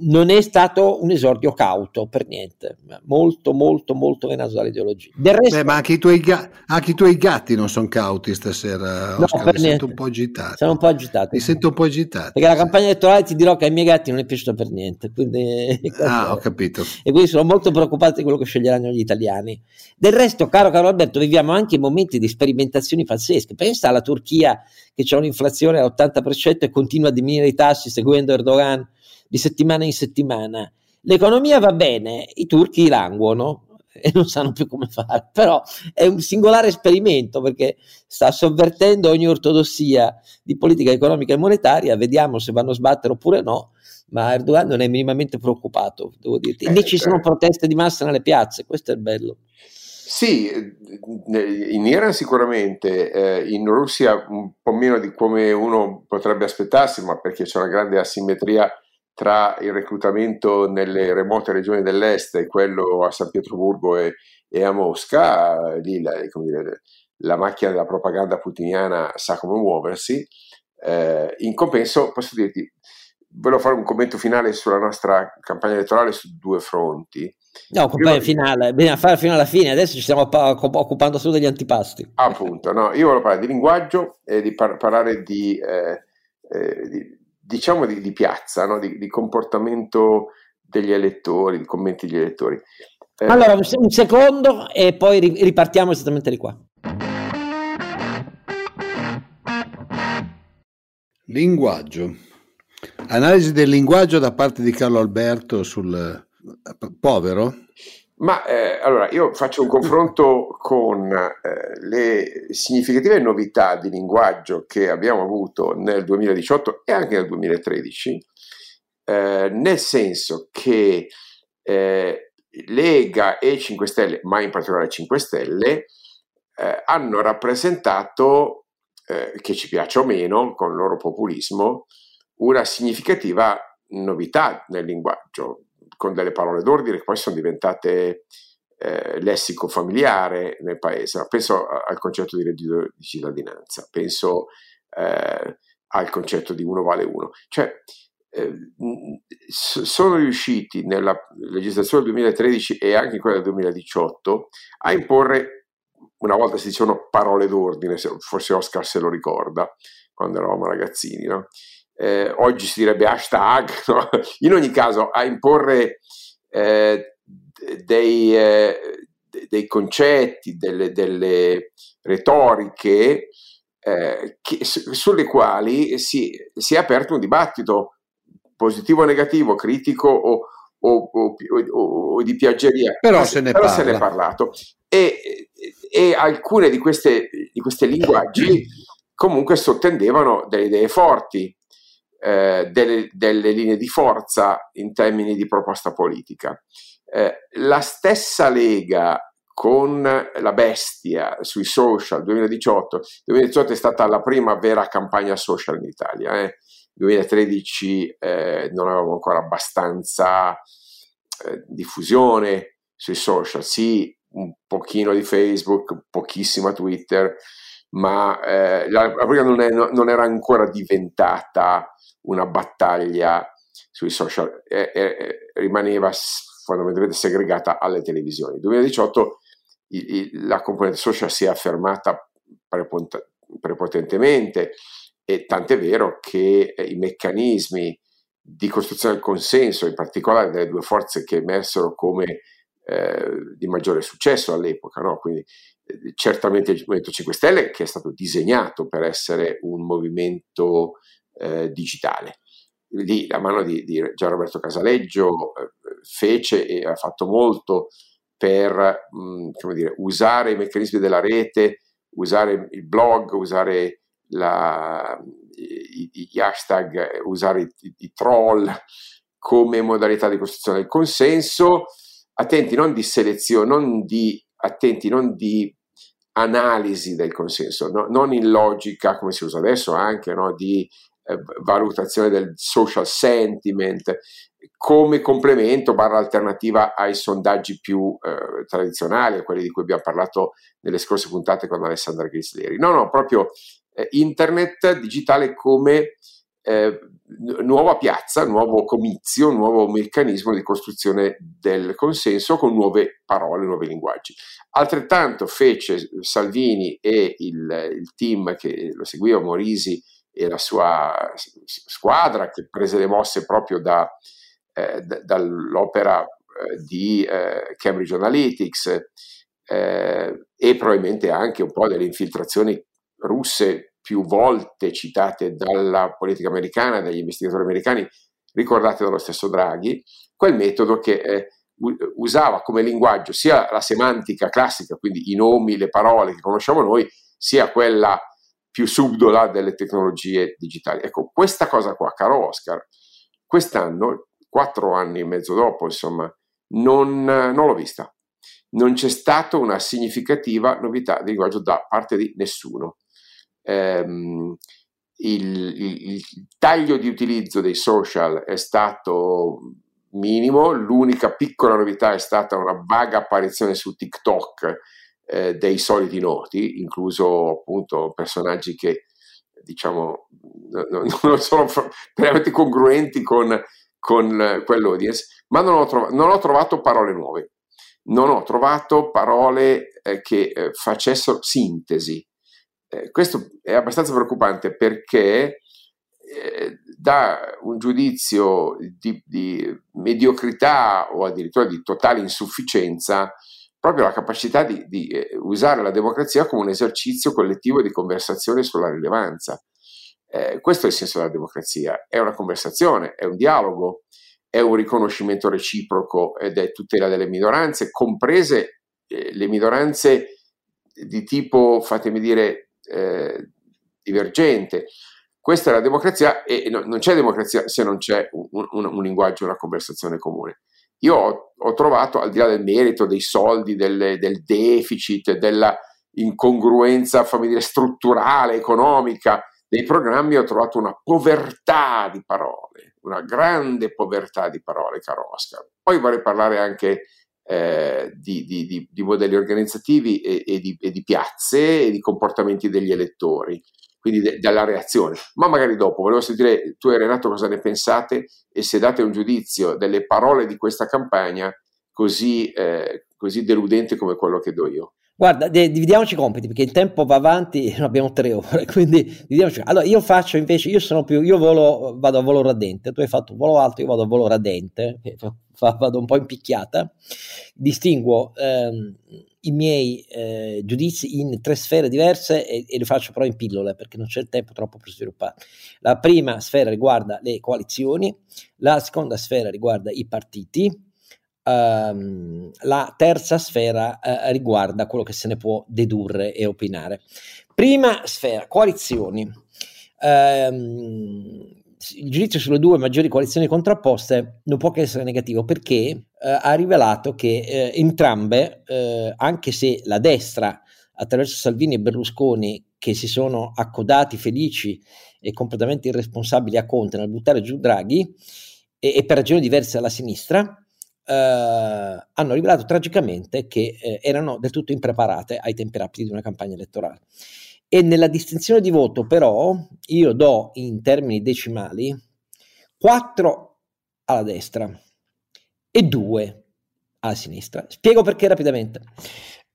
non è stato un esordio cauto per niente, molto molto molto venato dall'ideologia. Del resto, Beh, ma anche i, tuoi ga- anche i tuoi gatti non sono cauti stasera, no, Oscar, mi sento un po' agitati. Sono un po' agitati. Mi sento un po' agitati. Perché la campagna elettorale ti dirò che ai miei gatti non è piaciuta per niente. Quindi, ah, ho capito. E quindi sono molto preoccupato di quello che sceglieranno gli italiani. Del resto, caro caro Alberto, viviamo anche momenti di sperimentazioni pazzesche. Pensa alla Turchia che c'è un'inflazione all'80% e continua a diminuire i tassi seguendo Erdogan di settimana in settimana. L'economia va bene, i turchi languono e non sanno più come fare, però è un singolare esperimento perché sta sovvertendo ogni ortodossia di politica economica e monetaria, vediamo se vanno a sbattere oppure no, ma Erdogan non è minimamente preoccupato, devo dirti. Né eh, ci sono proteste di massa nelle piazze, questo è il bello. Sì, in Iran sicuramente, eh, in Russia un po' meno di come uno potrebbe aspettarsi, ma perché c'è una grande asimmetria tra il reclutamento nelle remote regioni dell'est e quello a San Pietroburgo e, e a Mosca, lì la, dire, la, macchina della propaganda putiniana sa come muoversi. Eh, in compenso, posso dirti, volevo fare un commento finale sulla nostra campagna elettorale su due fronti. No, campagna io... finale, bisogna fare fino alla fine, adesso ci stiamo occupando solo degli antipasti. Appunto, no, io volevo parlare di linguaggio e di par- parlare di, eh, eh, di diciamo di, di piazza, no? di, di, comportamento degli elettori, di commenti degli elettori. Eh, allora, un secondo e poi ripartiamo esattamente di qua. Linguaggio. Analisi del linguaggio da parte di Carlo Alberto sul povero? Ma eh, allora io faccio un confronto con eh, le significative novità di linguaggio che abbiamo avuto nel 2018 e anche nel 2013, eh, nel senso che eh, Lega e 5 Stelle, ma in particolare 5 Stelle, eh, hanno rappresentato, eh, che ci piace o meno, con il loro populismo, una significativa novità nel linguaggio con delle parole d'ordine che poi sono diventate eh, lessico familiare nel paese. Penso al concetto di reddito di cittadinanza, penso eh, al concetto di uno vale uno. Cioè, eh, sono riusciti nella legislazione del 2013 e anche in quella del 2018 a imporre, una volta si dicevano parole d'ordine, forse Oscar se lo ricorda, quando eravamo ragazzini, no? Eh, oggi si direbbe hashtag, no? in ogni caso a imporre eh, dei, eh, dei, concetti, delle, delle retoriche eh, che, sulle quali si, si, è aperto un dibattito positivo o negativo, critico o, o, o, o di piaggeria, però, se ne, però se ne è parlato. E, e alcune di queste, di questi linguaggi comunque sottendevano delle idee forti, eh, delle, delle, linee di forza in termini di proposta politica. Eh, la stessa Lega con la bestia sui social 2018, 2018 è stata la prima vera campagna social in Italia, eh. 2013 eh, non avevamo ancora abbastanza eh, diffusione sui social, sì, un pochino di Facebook, pochissima Twitter, ma eh, la, prima non, è, non, era ancora diventata una battaglia sui social, e, e, rimaneva fondamentalmente segregata alle televisioni. Nel 2018 il, il, la componente social si è affermata prepotentemente e tant'è vero che eh, i meccanismi di costruzione del consenso, in particolare delle due forze che emersero come eh, di maggiore successo all'epoca, no? quindi eh, certamente il Movimento 5 Stelle che è stato disegnato per essere un movimento eh, digitale. Lì la mano di, di Gian Roberto Casaleggio eh, fece e ha fatto molto per mh, mm, dire, usare i meccanismi della rete, usare il blog, usare la, i, gli hashtag, usare i, i, troll come modalità di costruzione del consenso, attenti non di selezione, non di, attenti non di analisi del consenso, no? non in logica come si usa adesso anche no? di eh, valutazione del social sentiment come complemento barra alternativa ai sondaggi più eh, tradizionali, a quelli di cui abbiamo parlato nelle scorse puntate con Alessandra Grisleri. No, no, proprio eh, internet digitale come eh, nuova piazza, nuovo comizio, nuovo meccanismo di costruzione del consenso con nuove parole, nuovi linguaggi. Altrettanto fece Salvini e il, il team che lo seguiva, Morisi, e la sua squadra che prese le mosse proprio da, eh, d- dall'opera eh, di eh, Cambridge Analytics eh, e probabilmente anche un po' delle infiltrazioni russe più volte citate dalla politica americana, dagli investigatori americani, ricordate dallo stesso Draghi, quel metodo che eh, usava come linguaggio sia la semantica classica, quindi i nomi, le parole che conosciamo noi, sia quella più subdola delle tecnologie digitali. Ecco, questa cosa qua, caro Oscar, Quest'anno, quattro anni e mezzo dopo, insomma, non, non l'ho vista. Non c'è stata una significativa novità di linguaggio da parte di nessuno. Ehm, il, il, il, taglio di utilizzo dei social è stato minimo, l'unica piccola novità è stata una vaga apparizione su TikTok eh, dei soliti noti, incluso appunto personaggi che diciamo non sono veramente congruenti con, con quell'audience, ma non ho, trov- non ho, trovato parole nuove, non ho trovato parole eh, che eh, facessero sintesi. Eh, questo è abbastanza preoccupante perché eh, dà un giudizio di, di, mediocrità o addirittura di totale insufficienza proprio la capacità di, di eh, usare la democrazia come un esercizio collettivo di conversazione sulla rilevanza. Eh, questo è il senso della democrazia, è una conversazione, è un dialogo, è un riconoscimento reciproco ed è tutela delle minoranze, comprese eh, le minoranze di tipo, fatemi dire, eh, divergente. Questa è la democrazia e no, non c'è democrazia se non c'è un, un, un linguaggio, una conversazione comune. Io ho, ho, trovato, al di là del merito, dei soldi, del, del deficit, della incongruenza dire, strutturale, economica dei programmi, ho trovato una povertà di parole, una grande povertà di parole, caro Oscar. Poi vorrei parlare anche eh, di, di, di, di, modelli organizzativi e, e, e di piazze e di comportamenti degli elettori quindi de- dalla reazione. Ma magari dopo, volevo sentire tu e Renato cosa ne pensate e se date un giudizio delle parole di questa campagna così, eh, così deludente come quello che do io. Guarda, dividiamoci i compiti perché il tempo va avanti, abbiamo tre ore, quindi dividiamoci. Allora, io faccio invece, io sono più, io volo, vado a volo radente, tu hai fatto un volo alto, io vado a volo radente, vado un po' in picchiata, distinguo ehm, i miei eh, giudizi in tre sfere diverse e, e, li faccio però in pillole perché non c'è il tempo troppo per sviluppare. La prima sfera riguarda le coalizioni, la seconda sfera riguarda i partiti, Um, la terza sfera uh, riguarda quello che se ne può dedurre e opinare. Prima sfera, coalizioni. Um, il giudizio sulle due maggiori coalizioni contrapposte non può che essere negativo perché uh, ha rivelato che uh, entrambe, anche se la destra attraverso Salvini e Berlusconi che si sono accodati felici e completamente irresponsabili a Conte nel buttare giù Draghi e, e per ragioni diverse alla sinistra, eh, hanno rivelato tragicamente che eh, erano del tutto impreparate ai tempi rapidi di una campagna elettorale. E nella distinzione di voto, però, io do in termini decimali 4 alla destra e 2 alla sinistra. Spiego perché rapidamente.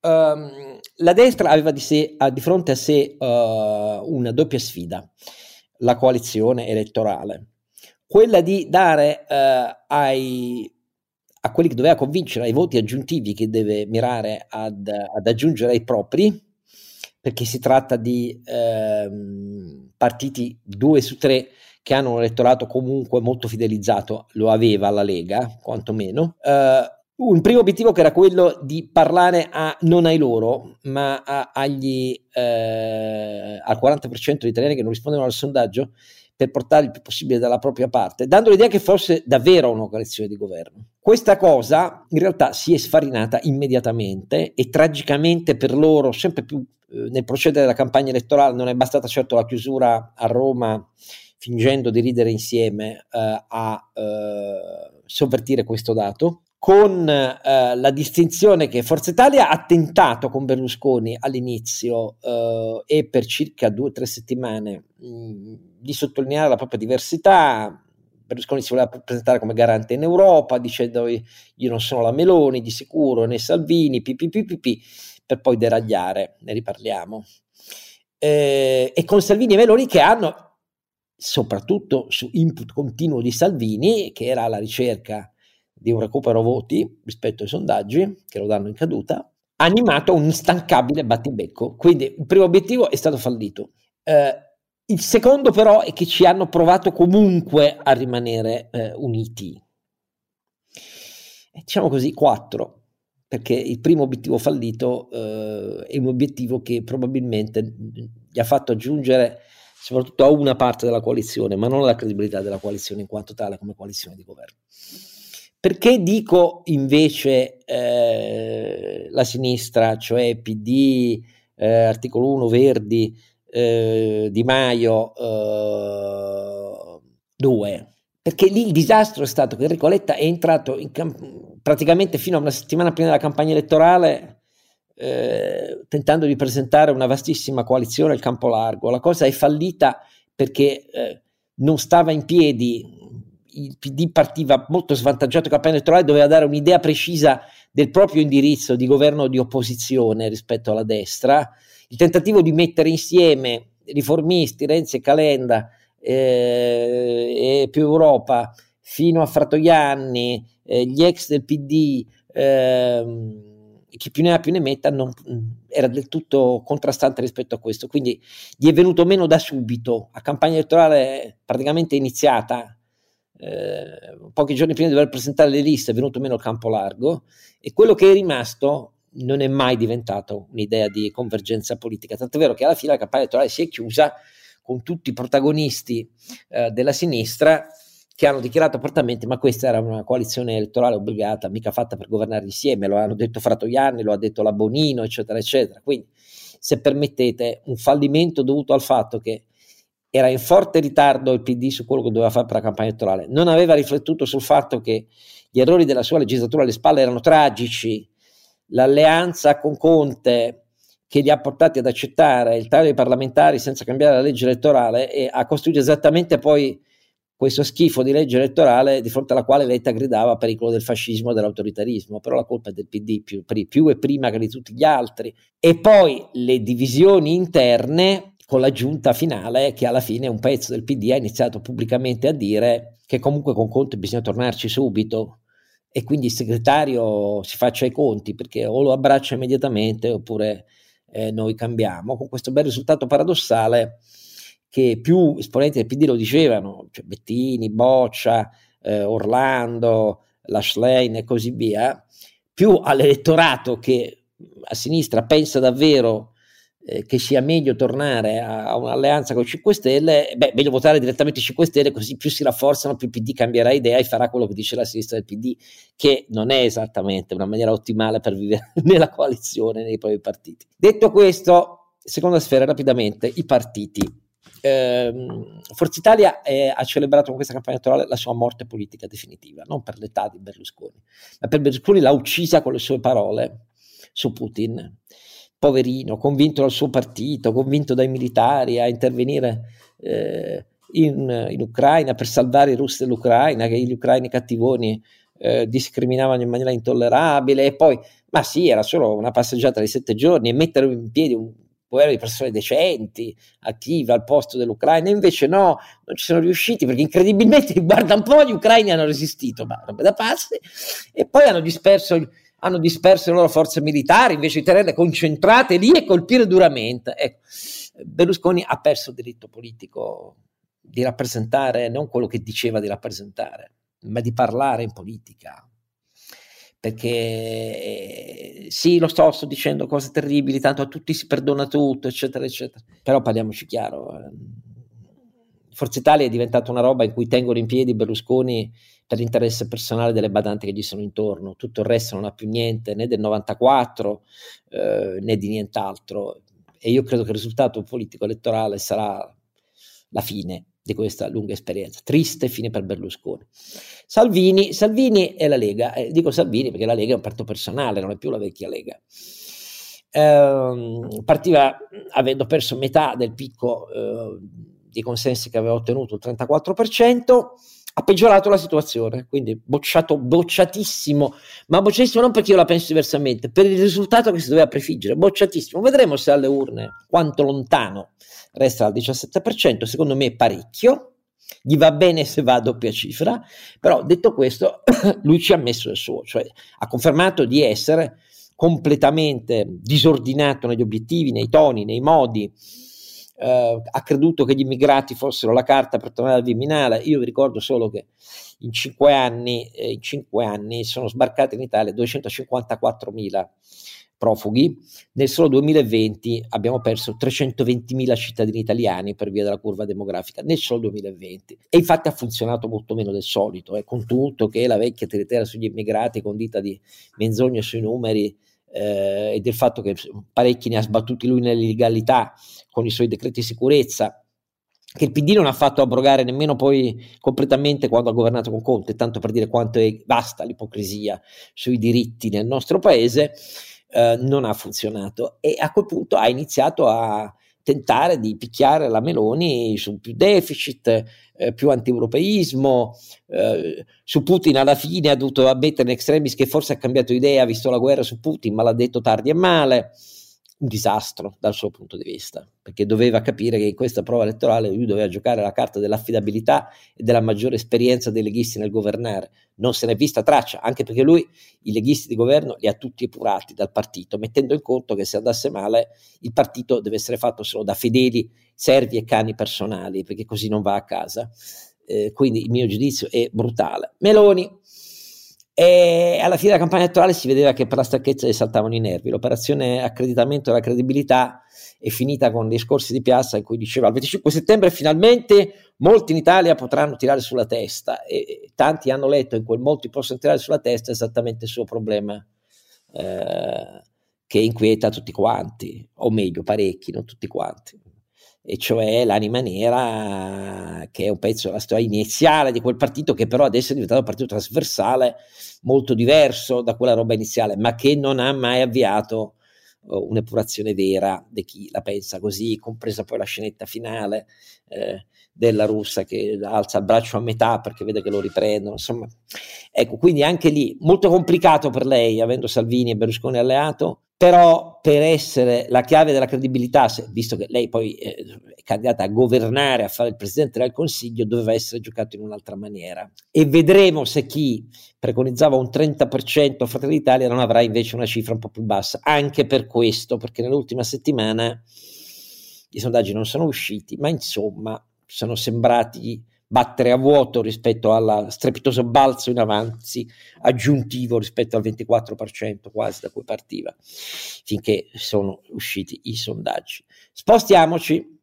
Um, la destra aveva di, sé, di fronte a sé uh, una doppia sfida, la coalizione elettorale, quella di dare uh, ai a quelli che doveva convincere, ai voti aggiuntivi che deve mirare ad, ad aggiungere ai propri, perché si tratta di ehm, partiti due su tre che hanno un elettorato comunque molto fidelizzato, lo aveva la Lega, quantomeno. Uh, un primo obiettivo che era quello di parlare a, non ai loro, ma a, agli, eh, al 40% di italiani che non rispondevano al sondaggio, per portare il più possibile dalla propria parte, dando l'idea che fosse davvero una coalizione di governo. Questa cosa in realtà si è sfarinata immediatamente e tragicamente per loro, sempre più eh, nel procedere della campagna elettorale, non è bastata certo la chiusura a Roma fingendo di ridere insieme eh, a eh, sovvertire questo dato, con eh, la distinzione che Forza Italia ha tentato con Berlusconi all'inizio eh, e per circa due o tre settimane mh, di sottolineare la propria diversità. Berlusconi si voleva presentare come garante in Europa, dicendo io non sono la Meloni di sicuro, né Salvini, pipipipipi, per poi deragliare, ne riparliamo. Eh, e con Salvini e Meloni che hanno, soprattutto su input continuo di Salvini, che era alla ricerca di un recupero voti rispetto ai sondaggi che lo danno in caduta, animato un instancabile battibecco. Quindi il primo obiettivo è stato fallito. Eh, il secondo però è che ci hanno provato comunque a rimanere eh, uniti. Diciamo così, quattro, perché il primo obiettivo fallito eh, è un obiettivo che probabilmente gli ha fatto aggiungere soprattutto a una parte della coalizione, ma non alla credibilità della coalizione in quanto tale come coalizione di governo. Perché dico invece eh, la sinistra, cioè PD, eh, articolo 1, Verdi, eh, Di Maio, 2? Eh, Perché lì il disastro è stato che Enrico Letta è entrato camp- praticamente fino a una settimana prima della campagna elettorale eh, tentando di presentare una vastissima coalizione al campo largo. La cosa è fallita perché eh, non stava in piedi il PD partiva molto svantaggiato campagna elettorale, doveva dare un'idea precisa del proprio indirizzo di governo di opposizione rispetto alla destra. Il tentativo di mettere insieme riformisti, Renzi e Calenda eh, e più Europa fino a Fratoianni, eh, gli ex del PD, eh, chi più ne ha più ne metta, non, era del tutto contrastante rispetto a questo. Quindi gli è venuto meno da subito, a campagna elettorale praticamente iniziata, eh, pochi giorni prima di dover presentare le liste è venuto meno il campo largo e quello che è rimasto non è mai diventato un'idea di convergenza politica, tant'è vero che alla fine la campagna elettorale si è chiusa con tutti i protagonisti eh, della sinistra che hanno dichiarato apertamente ma questa era una coalizione elettorale obbligata, mica fatta per governare insieme, lo hanno detto Fratoianni, lo ha detto la Bonino, eccetera, eccetera. Quindi, se permettete, un fallimento dovuto al fatto che era in forte ritardo il PD su quello che doveva fare per la campagna elettorale, non aveva riflettuto sul fatto che gli errori della sua legislatura alle spalle erano tragici, l'alleanza con Conte che li ha portati ad accettare il taglio dei parlamentari senza cambiare la legge elettorale e ha costruito esattamente poi questo schifo di legge elettorale di fronte alla quale Letta gridava pericolo del fascismo e dell'autoritarismo, però la colpa è del PD più, più e prima che di tutti gli altri. E poi le divisioni interne con l'aggiunta finale che alla fine un pezzo del PD ha iniziato pubblicamente a dire che comunque con Conte bisogna tornarci subito e quindi il segretario si faccia i conti perché o lo abbraccia immediatamente oppure eh, noi cambiamo, con questo bel risultato paradossale che più esponenti del PD lo dicevano, cioè Bettini, Boccia, eh, Orlando, Lashlane e così via, più all'elettorato che a sinistra pensa davvero eh, che sia meglio tornare a, a, un'alleanza con i 5 Stelle, beh, meglio votare direttamente i 5 Stelle, così più si rafforzano, più il PD cambierà idea e farà quello che dice la sinistra del PD, che non è esattamente una maniera ottimale per vivere nella coalizione, nei propri partiti. Detto questo, seconda sfera rapidamente, i partiti. Eh, Forza Italia è, ha celebrato con questa campagna elettorale la sua morte politica definitiva, non per l'età di Berlusconi, ma per Berlusconi l'ha uccisa con le sue parole su Putin poverino, convinto dal suo partito, convinto dai militari a intervenire eh, in, in, Ucraina per salvare i russi dell'Ucraina, che gli ucraini cattivoni eh, discriminavano in maniera intollerabile. E poi, ma sì, era solo una passeggiata di sette giorni e mettere in piedi un governo di persone decenti, attive al posto dell'Ucraina, invece no, non ci sono riusciti perché incredibilmente, guarda un po', gli ucraini hanno resistito, ma roba da pazzi, e poi hanno disperso hanno disperso le loro forze militari invece di tenerle concentrate lì e colpire duramente. Ecco, Berlusconi ha perso il diritto politico di rappresentare non quello che diceva di rappresentare, ma di parlare in politica. Perché eh, sì, lo sto, sto dicendo cose terribili, tanto a tutti si perdona tutto, eccetera, eccetera. Però parliamoci chiaro. Eh, Forza Italia è diventata una roba in cui tengono in piedi Berlusconi per l'interesse personale delle badanti che gli sono intorno, tutto il resto non ha più niente né del 94 eh, né di nient'altro. E io credo che il risultato politico elettorale sarà la fine di questa lunga esperienza, triste fine per Berlusconi. Salvini, Salvini e la Lega, eh, dico Salvini perché la Lega è un partito personale, non è più la vecchia Lega. Eh, partiva avendo perso metà del picco eh, di consensi che aveva ottenuto il 34%, ha peggiorato la situazione, quindi bocciato, bocciatissimo, ma bocciatissimo non perché io la penso diversamente, per il risultato che si doveva prefiggere, bocciatissimo. Vedremo se alle urne quanto lontano resta al 17%, secondo me parecchio, gli va bene se va a doppia cifra, però detto questo lui ci ha messo il suo, cioè ha confermato di essere completamente disordinato negli obiettivi, nei toni, nei modi, eh, ha creduto che gli immigrati fossero la carta per tornare al Viminale. Io vi ricordo solo che in cinque anni, eh, in cinque anni sono sbarcati in Italia 254.000 profughi, nel solo 2020 abbiamo perso 320.000 cittadini italiani per via della curva demografica, nel solo 2020. E infatti ha funzionato molto meno del solito, eh, con tutto che la vecchia tiritera sugli immigrati condita di menzogne sui numeri eh, e del fatto che parecchi ne ha sbattuti lui nell'illegalità con i suoi decreti di sicurezza, che il PD non ha fatto abrogare nemmeno poi completamente quando ha governato con Conte, tanto per dire quanto è vasta l'ipocrisia sui diritti nel nostro paese, eh, non ha funzionato e a quel punto ha iniziato a tentare di picchiare la Meloni su più deficit, eh, più antieuropeismo, eh, su Putin alla fine ha dovuto ammettere in extremis che forse ha cambiato idea visto la guerra su Putin, ma l'ha detto tardi e male un disastro dal suo punto di vista, perché doveva capire che in questa prova elettorale lui doveva giocare la carta dell'affidabilità e della maggiore esperienza dei leghisti nel governare. Non se n'è vista traccia, anche perché lui i leghisti di governo li ha tutti epurati dal partito, mettendo in conto che se andasse male il partito deve essere fatto solo da fedeli servi e cani personali, perché così non va a casa. Eh, quindi il mio giudizio è brutale. Meloni e alla fine della campagna elettorale si vedeva che per la stanchezza gli saltavano i nervi. L'operazione accreditamento della credibilità è finita con discorsi di piazza in cui diceva il 25 settembre finalmente molti in Italia potranno tirare sulla testa e tanti hanno letto in quel molti possono tirare sulla testa esattamente il suo problema eh, che inquieta tutti quanti, o meglio parecchi, non tutti quanti e cioè l'anima nera, che è un pezzo della storia iniziale di quel partito, che però adesso è diventato un partito trasversale molto diverso da quella roba iniziale, ma che non ha mai avviato uh, un'epurazione vera di chi la pensa così, compresa poi la scenetta finale eh, della russa che alza il braccio a metà perché vede che lo riprendono, insomma. Ecco, quindi anche lì molto complicato per lei, avendo Salvini e Berlusconi alleato, però per essere la chiave della credibilità, visto che lei poi eh, è candidata a governare, a fare il Presidente del Consiglio, doveva essere giocato in un'altra maniera. E vedremo se chi preconizzava un 30% a Fratelli d'Italia non avrà invece una cifra un po' più bassa, anche per questo, perché nell'ultima settimana i sondaggi non sono usciti, ma insomma sono sembrati battere a vuoto rispetto al strepitoso balzo in avanti aggiuntivo rispetto al 24% quasi da cui partiva, finché sono usciti i sondaggi. Spostiamoci.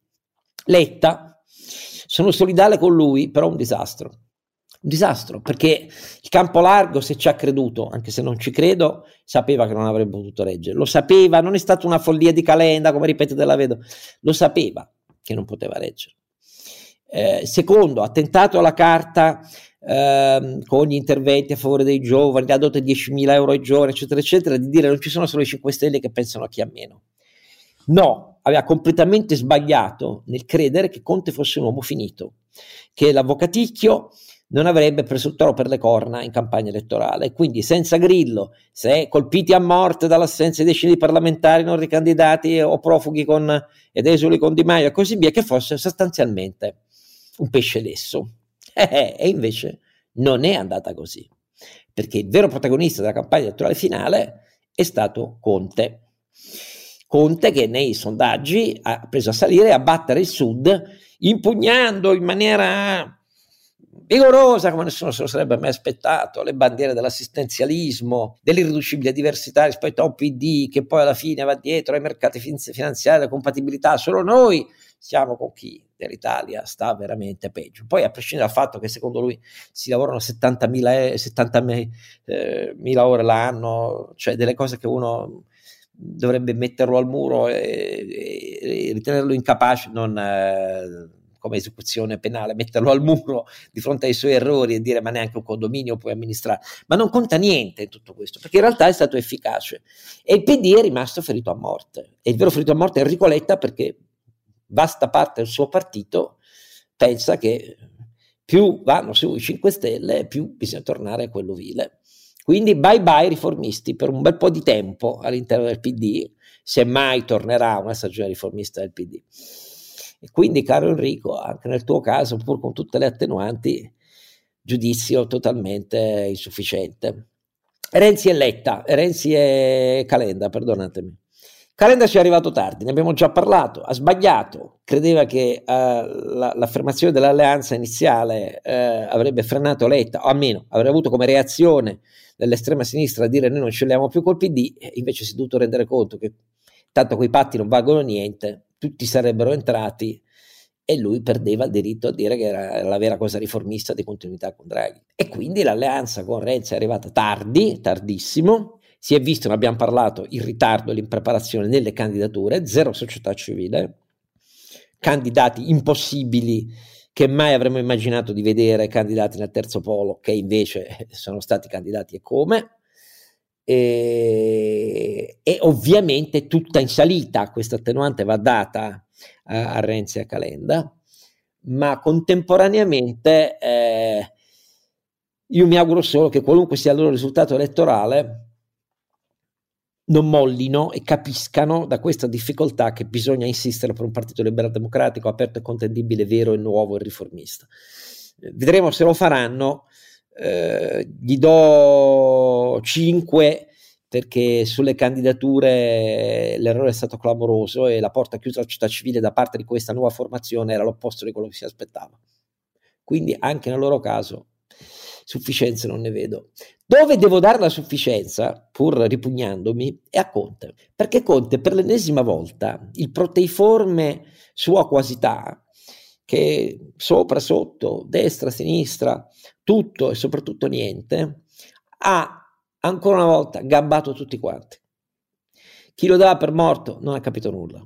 Letta, sono solidale con lui, però un disastro. Un disastro, perché il campo largo, se ci ha creduto, anche se non ci credo, sapeva che non avrebbe potuto reggere. Lo sapeva, non è stata una follia di calenda, come ripete Della Vedo, lo sapeva che non poteva reggere. Eh, secondo, tentato la carta eh, con gli interventi a favore dei giovani, ha dato 10.000 euro ai giovani, eccetera, eccetera, di dire non ci sono solo i 5 Stelle che pensano a chi ha meno. No, aveva completamente sbagliato nel credere che Conte fosse un uomo finito, che l'avvocaticchio non avrebbe preso il toro per le corna in campagna elettorale. Quindi senza Grillo, se colpiti a morte dall'assenza di decine di parlamentari non ricandidati o profughi con, ed esuli con Di Maio e così via, che fosse sostanzialmente un pesce lesso. Eh, e invece non è andata così, perché il vero protagonista della campagna elettorale finale è stato Conte. Conte che nei sondaggi ha preso a salire e a battere il Sud, impugnando in maniera vigorosa come nessuno se lo sarebbe mai aspettato, le bandiere dell'assistenzialismo, dell'irriducibile diversità rispetto a un PD che poi alla fine va dietro ai mercati finanziari, alla compatibilità, solo noi siamo con chi dell'Italia sta veramente peggio. Poi a prescindere dal fatto che secondo lui si lavorano 70.000, 70 eh, ore l'anno, cioè delle cose che uno dovrebbe metterlo al muro e, e ritenerlo incapace, non... Eh, come esecuzione penale, metterlo al muro di fronte ai suoi errori e dire ma neanche un condominio puoi amministrare, ma non conta niente in tutto questo, perché in realtà è stato efficace. E il PD è rimasto ferito a morte. E il vero ferito a morte è Enrico Letta perché vasta parte del suo partito pensa che più vanno sui 5 Stelle, più bisogna tornare a quello vile. Quindi bye bye riformisti per un bel po' di tempo all'interno del PD, se mai tornerà una stagione riformista del PD. E quindi, caro Enrico, anche nel tuo caso, pur con tutte le attenuanti, giudizio totalmente insufficiente. Renzi e Letta, Renzi e Calenda, perdonatemi. Calenda ci è arrivato tardi, ne abbiamo già parlato, ha sbagliato, credeva che uh, la, l'affermazione dell'alleanza iniziale uh, avrebbe frenato Letta, o almeno avrebbe avuto come reazione dell'estrema sinistra a dire noi non scegliamo più col PD, invece si è dovuto rendere conto che tanto quei patti non valgono niente, tutti sarebbero entrati e lui perdeva il diritto a dire che era la vera cosa riformista di continuità con Draghi. E quindi l'alleanza con Renzi è arrivata tardi, tardissimo, si è visto, ne abbiamo parlato, il ritardo e l'impreparazione nelle candidature, zero società civile, candidati impossibili che mai avremmo immaginato di vedere candidati nel terzo polo, che invece sono stati candidati e come. E, e ovviamente tutta in salita, questa attenuante va data a, a Renzi e a Calenda, ma contemporaneamente eh, io mi auguro solo che qualunque sia il loro risultato elettorale, non mollino e capiscano da questa difficoltà che bisogna insistere per un partito liberal democratico aperto e contendibile, vero e nuovo e riformista. Eh, vedremo se lo faranno. Eh, gli do 5 perché sulle candidature l'errore è stato clamoroso e la porta chiusa alla città civile da parte di questa nuova formazione era l'opposto di quello che si aspettava. Quindi anche nel loro caso sufficienza non ne vedo. Dove devo dare la sufficienza, pur ripugnandomi, è a Conte, perché Conte per l'ennesima volta il proteiforme sua quasità, che sopra, sotto, destra, sinistra, tutto e soprattutto niente, ha ancora una volta gabbato tutti quanti. Chi lo dava per morto non ha capito nulla.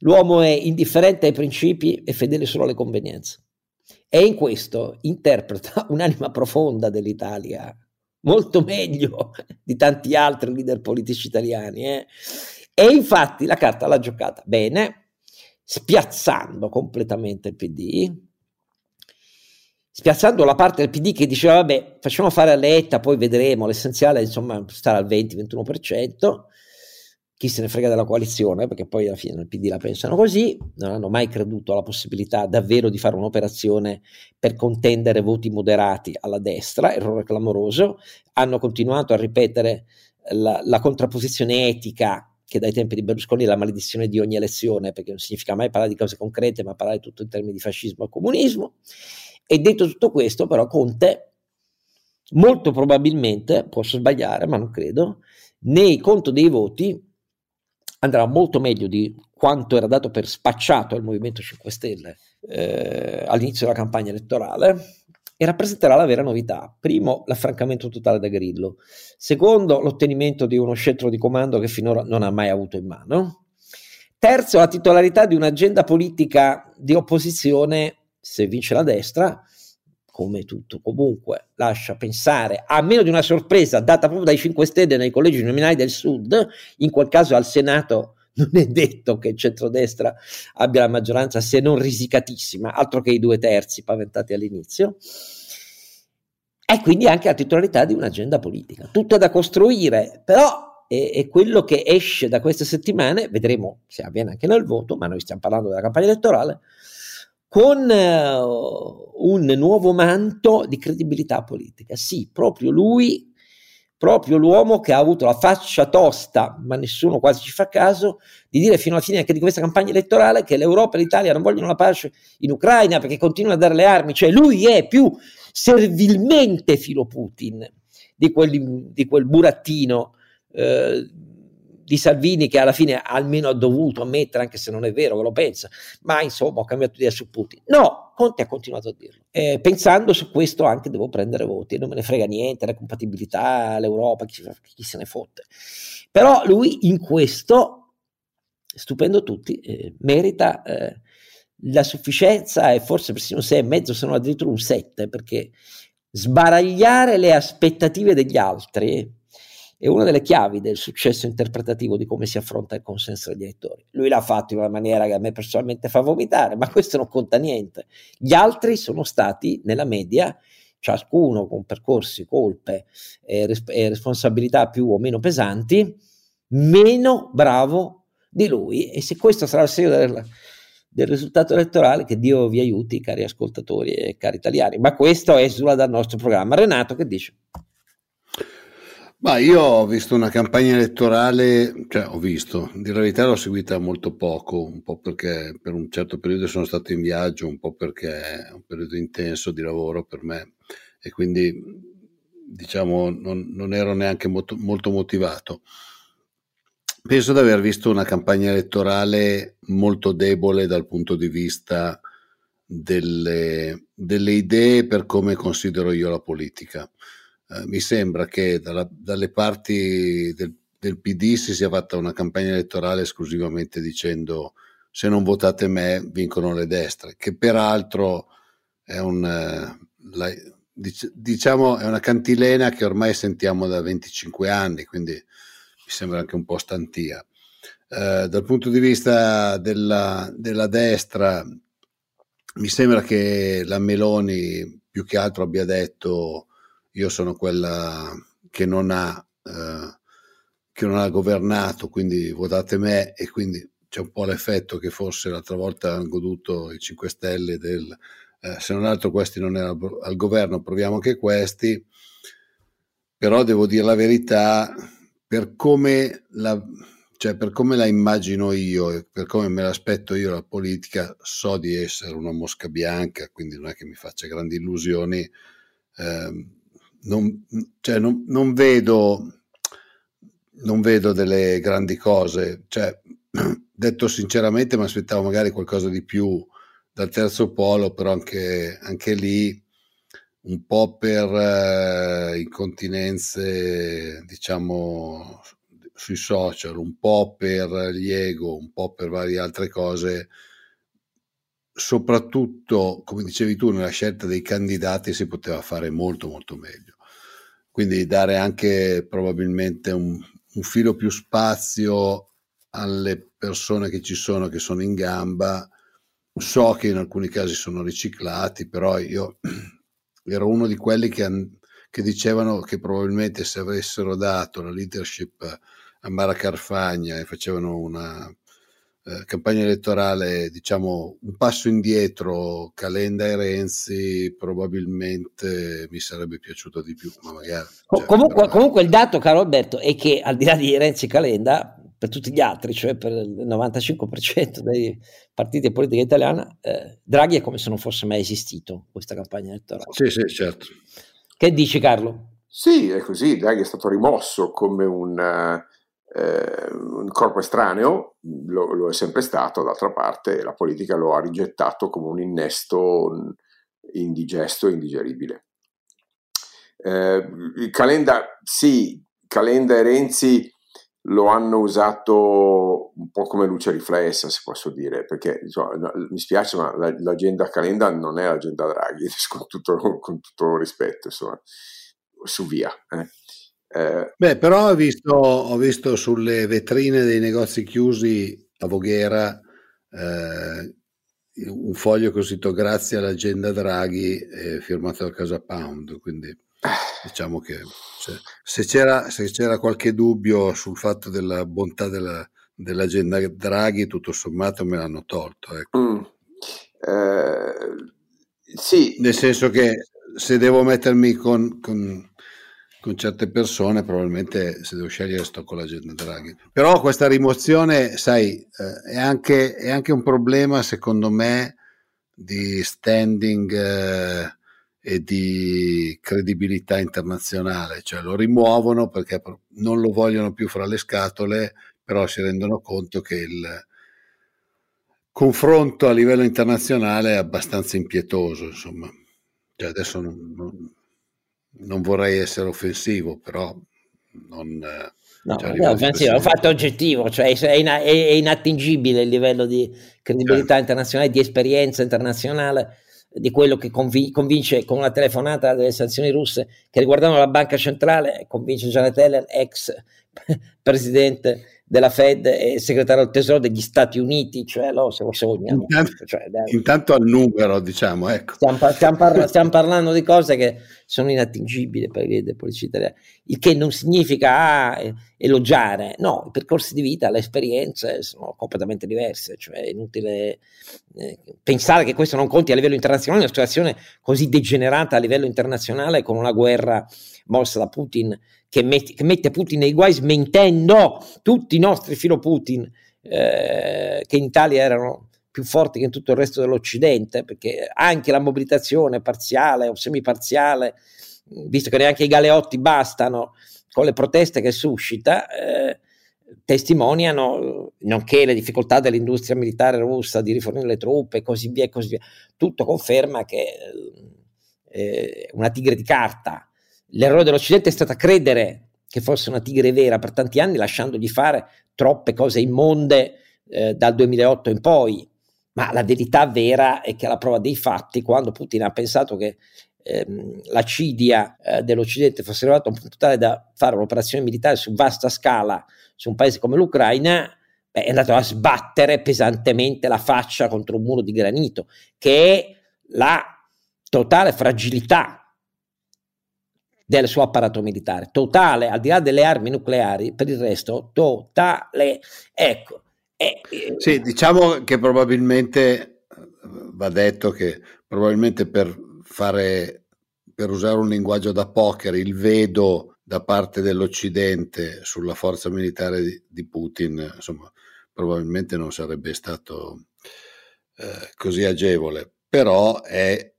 L'uomo è indifferente ai principi e fedele solo alle convenienze. E in questo interpreta un'anima profonda dell'Italia, molto meglio di tanti altri leader politici italiani. Eh? E infatti la carta l'ha giocata bene, spiazzando completamente il PD, spiazzando la parte del PD che diceva vabbè facciamo fare a Letta, poi vedremo, l'essenziale insomma stare al 20-21%, chi se ne frega della coalizione, perché poi alla fine nel PD la pensano così, non hanno mai creduto alla possibilità davvero di fare un'operazione per contendere voti moderati alla destra, errore clamoroso, hanno continuato a ripetere la, la contrapposizione etica che dai tempi di Berlusconi è la maledizione di ogni elezione, perché non significa mai parlare di cose concrete, ma parlare tutto in termini di fascismo e comunismo. E detto tutto questo, però, Conte, molto probabilmente, posso sbagliare, ma non credo, nei conto dei voti andrà molto meglio di quanto era dato per spacciato al Movimento 5 Stelle eh, all'inizio della campagna elettorale e rappresenterà la vera novità. Primo, l'affrancamento totale da Grillo. Secondo, l'ottenimento di uno scettro di comando che finora non ha mai avuto in mano. Terzo, la titolarità di un'agenda politica di opposizione, se vince la destra, come tutto comunque lascia pensare, a meno di una sorpresa data proprio dai 5 Stelle nei collegi nominali del Sud, in quel caso al Senato non è detto che il centrodestra abbia la maggioranza se non risicatissima, altro che i due terzi paventati all'inizio, e quindi anche la titolarità di un'agenda politica. Tutto da costruire, però è, quello che esce da queste settimane, vedremo se avviene anche nel voto, ma noi stiamo parlando della campagna elettorale, con uh, un nuovo manto di credibilità politica. Sì, proprio lui, proprio l'uomo che ha avuto la faccia tosta, ma nessuno quasi ci fa caso, di dire fino alla fine anche di questa campagna elettorale che l'Europa e l'Italia non vogliono la pace in Ucraina perché continuano a dare le armi, cioè lui è più servilmente filo Putin di quel, di quel burattino. Eh, di Salvini che alla fine almeno ha dovuto ammettere, anche se non è vero che lo pensa, ma insomma ho cambiato idea su Putin. No, Conte ha continuato a dirlo. Eh, pensando su questo anche devo prendere voti, non me ne frega niente, la compatibilità, l'Europa, chi, chi se ne fotte. Però lui in questo, stupendo tutti, eh, merita eh, la sufficienza e forse persino 6 e mezzo, se non addirittura un 7, perché sbaragliare le aspettative degli altri è una delle chiavi del successo interpretativo di come si affronta il consenso degli elettori. Lui l'ha fatto in una maniera che a me personalmente fa vomitare, ma questo non conta niente. Gli altri sono stati nella media, ciascuno con percorsi, colpe e, res- e responsabilità più o meno pesanti, meno bravo di lui. E se questo sarà il segno del, del risultato elettorale, che Dio vi aiuti, cari ascoltatori e cari italiani. Ma questo esula dal nostro programma. Renato, che dice? Ma io ho visto una campagna elettorale, cioè ho visto, di verità l'ho seguita molto poco, un po' perché per un certo periodo sono stato in viaggio, un po' perché è un periodo intenso di lavoro per me e quindi diciamo non, non ero neanche molto, molto motivato. Penso di aver visto una campagna elettorale molto debole dal punto di vista delle, delle idee per come considero io la politica. Eh, mi sembra che dalla, dalle parti del, del, PD si sia fatta una campagna elettorale esclusivamente dicendo se non votate me vincono le destre, che peraltro è un, eh, la, diciamo, è una cantilena che ormai sentiamo da 25 anni, quindi mi sembra anche un po' stantia. Eh, dal punto di vista della, della destra, mi sembra che la Meloni più che altro abbia detto io sono quella che non ha, eh, che non ha governato, quindi votate me e quindi c'è un po' l'effetto che forse l'altra volta hanno goduto i 5 Stelle del eh, se non altro questi non erano al governo, proviamo anche questi, però devo dire la verità, per come la, cioè per come la immagino io e per come me l'aspetto io la politica, so di essere una mosca bianca, quindi non è che mi faccia grandi illusioni. Eh, non, cioè non, non, vedo, non vedo delle grandi cose. Cioè, detto sinceramente, mi aspettavo magari qualcosa di più dal terzo polo, però anche, anche lì un po' per eh, incontinenze, diciamo, sui social, un po' per gli ego, un po' per varie altre cose, soprattutto, come dicevi tu, nella scelta dei candidati si poteva fare molto molto meglio. Quindi dare anche probabilmente un, un filo più spazio alle persone che ci sono, che sono in gamba. So che in alcuni casi sono riciclati, però io ero uno di quelli che, che dicevano che probabilmente se avessero dato la leadership a Mara Carfagna e facevano una eh, campagna elettorale, diciamo, un passo indietro Calenda e Renzi, probabilmente mi sarebbe piaciuto di più. Ma magari, cioè, comunque, però... comunque, il dato, caro Alberto, è che al di là di Renzi e Calenda, per tutti gli altri, cioè per il 95% dei partiti politici italiani, eh, Draghi è come se non fosse mai esistito questa campagna elettorale. Sì, sì, certo. Che dici Carlo? Sì, è così, Draghi è stato rimosso come un... Eh, un corpo estraneo, lo, lo, è sempre stato, d'altra parte la politica lo ha rigettato come un innesto indigesto e indigeribile. Eh, Calenda, sì, Calenda e Renzi lo hanno usato un po' come luce riflessa, se posso dire, perché insomma, mi spiace, ma l'agenda Calenda non è l'agenda Draghi, con tutto, con tutto rispetto, insomma, su via. Eh. Eh, Beh, però ho visto, ho visto, sulle vetrine dei negozi chiusi a Voghera eh, un foglio cosito grazie all'agenda Draghi eh, firmato da Casa Pound, quindi diciamo che se, se, c'era, se, c'era, qualche dubbio sul fatto della bontà della, dell'agenda Draghi, tutto sommato me l'hanno tolto. Ecco. Mm. Eh, sì. Nel senso che se devo mettermi con, con con certe persone probabilmente se devo scegliere sto con l'agenda Draghi. Però questa rimozione, sai, eh, è, anche, è, anche, un problema secondo me di standing eh, e di credibilità internazionale, cioè lo rimuovono perché non lo vogliono più fra le scatole, però si rendono conto che il confronto a livello internazionale è abbastanza impietoso, insomma. Cioè adesso non, non non vorrei essere offensivo, però non... No, cioè, è offensivo, è un fatto oggettivo, cioè è, in, è, inattingibile il livello di credibilità certo. internazionale, di esperienza internazionale di quello che convin- convince con una telefonata delle sanzioni russe che riguardano la banca centrale, convince Janet Heller, ex presidente della Fed e segretario del tesoro degli Stati Uniti, cioè no, se, se vogliamo. Intanto, cioè, intanto, al numero, diciamo, ecco. Stiamo, stiamo, parla- stiamo, parlando di cose che sono inattingibili per i politici italiani, il che non significa ah, elogiare, no, i percorsi di vita, le esperienze sono completamente diverse, cioè è inutile eh, pensare che questo non conti a livello internazionale, una situazione così degenerata a livello internazionale con una guerra mossa da Putin che, met- che mette Putin nei guai smentendo tutti i nostri filo Putin eh, che in Italia erano più forti che in tutto il resto dell'Occidente, perché anche la mobilitazione parziale o semiparziale, visto che neanche i galeotti bastano con le proteste che suscita, eh, testimoniano, nonché le difficoltà dell'industria militare russa di rifornire le truppe e così via e così via. Tutto conferma che eh, una tigre di carta. L'errore dell'Occidente è stato credere che fosse una tigre vera per tanti anni, lasciandogli fare troppe cose immonde eh, dal 2008 in poi. Ma la verità vera è che alla prova dei fatti, quando Putin ha pensato che ehm, la cidia eh, dell'Occidente fosse arrivata a un punto tale da fare un'operazione militare su vasta scala su un paese come l'Ucraina, beh, è andato a sbattere pesantemente la faccia contro un muro di granito, che è la totale fragilità del suo apparato militare, totale, al di là delle armi nucleari, per il resto totale. Ecco. Eh, sì, diciamo che probabilmente va detto che probabilmente per fare per usare un linguaggio da poker, il vedo da parte dell'Occidente sulla forza militare di, di Putin, insomma, probabilmente non sarebbe stato eh, così agevole, però è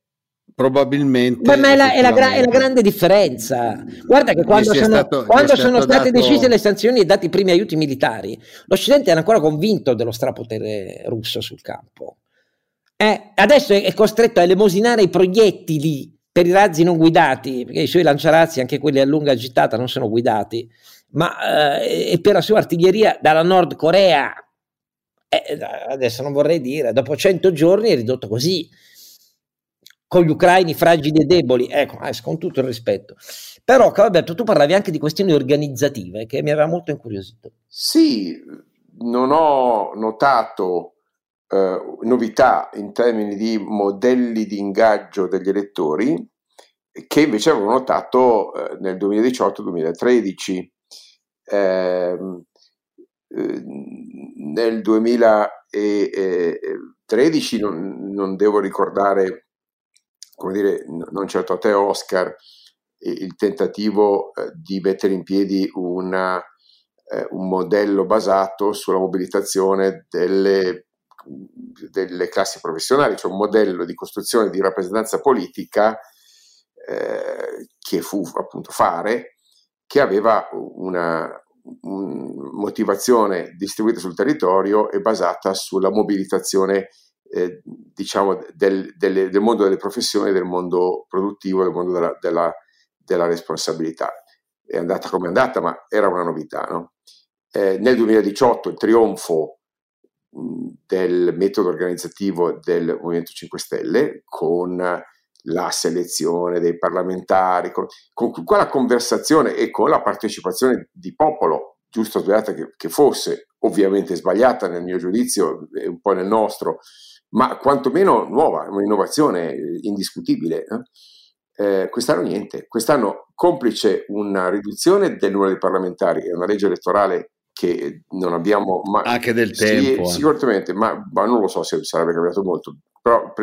probabilmente ma è la, è, la gra- è la, grande differenza. Guarda che quando sono, stato, quando sono state dato... decise le sanzioni e dati i primi aiuti militari l'Occidente era ancora convinto dello strapotere russo sul campo. Eh, adesso è, è costretto a elemosinare i proiettili per i razzi non guidati, perché i suoi lanciarazzi, anche quelli a lunga gittata, non sono guidati, ma eh, e per la sua artiglieria dalla Nord Corea. Eh, adesso non vorrei dire, dopo 100 giorni è ridotto così, con gli ucraini fragili e deboli, ecco, eh, con tutto il rispetto. Però, Alberto, tu parlavi anche di questioni organizzative che mi aveva molto incuriosito. Sì, non ho notato eh, novità in termini di modelli di ingaggio degli elettori che invece avevo notato eh, nel 2018-2013. Ehm, eh, nel 2013 non, non, devo ricordare, come dire, non certo a te Oscar, il tentativo eh, di mettere in piedi una, eh, un modello basato sulla mobilitazione delle delle classi professionali, cioè un modello di costruzione di rappresentanza politica eh, che fu appunto fare, che aveva una, una motivazione distribuita sul territorio e basata sulla mobilitazione eh, diciamo del, del, del, mondo delle professioni, del mondo produttivo, del mondo della, della, della responsabilità. È andata come è andata, ma era una novità. No? Eh, nel 2018 il trionfo del metodo organizzativo del Movimento 5 Stelle con la selezione dei parlamentari, con, con quella conversazione e con la partecipazione di popolo, giusto o sbagliata che, che, fosse, ovviamente sbagliata nel mio giudizio e un po' nel nostro, ma quantomeno nuova, un'innovazione indiscutibile. Eh? Eh, quest'anno niente, quest'anno complice una riduzione del numero dei parlamentari e una legge elettorale che non abbiamo mai... Anche del sì, tempo. Eh. Sicuramente, ma, ma, non lo so se sarebbe cambiato molto, però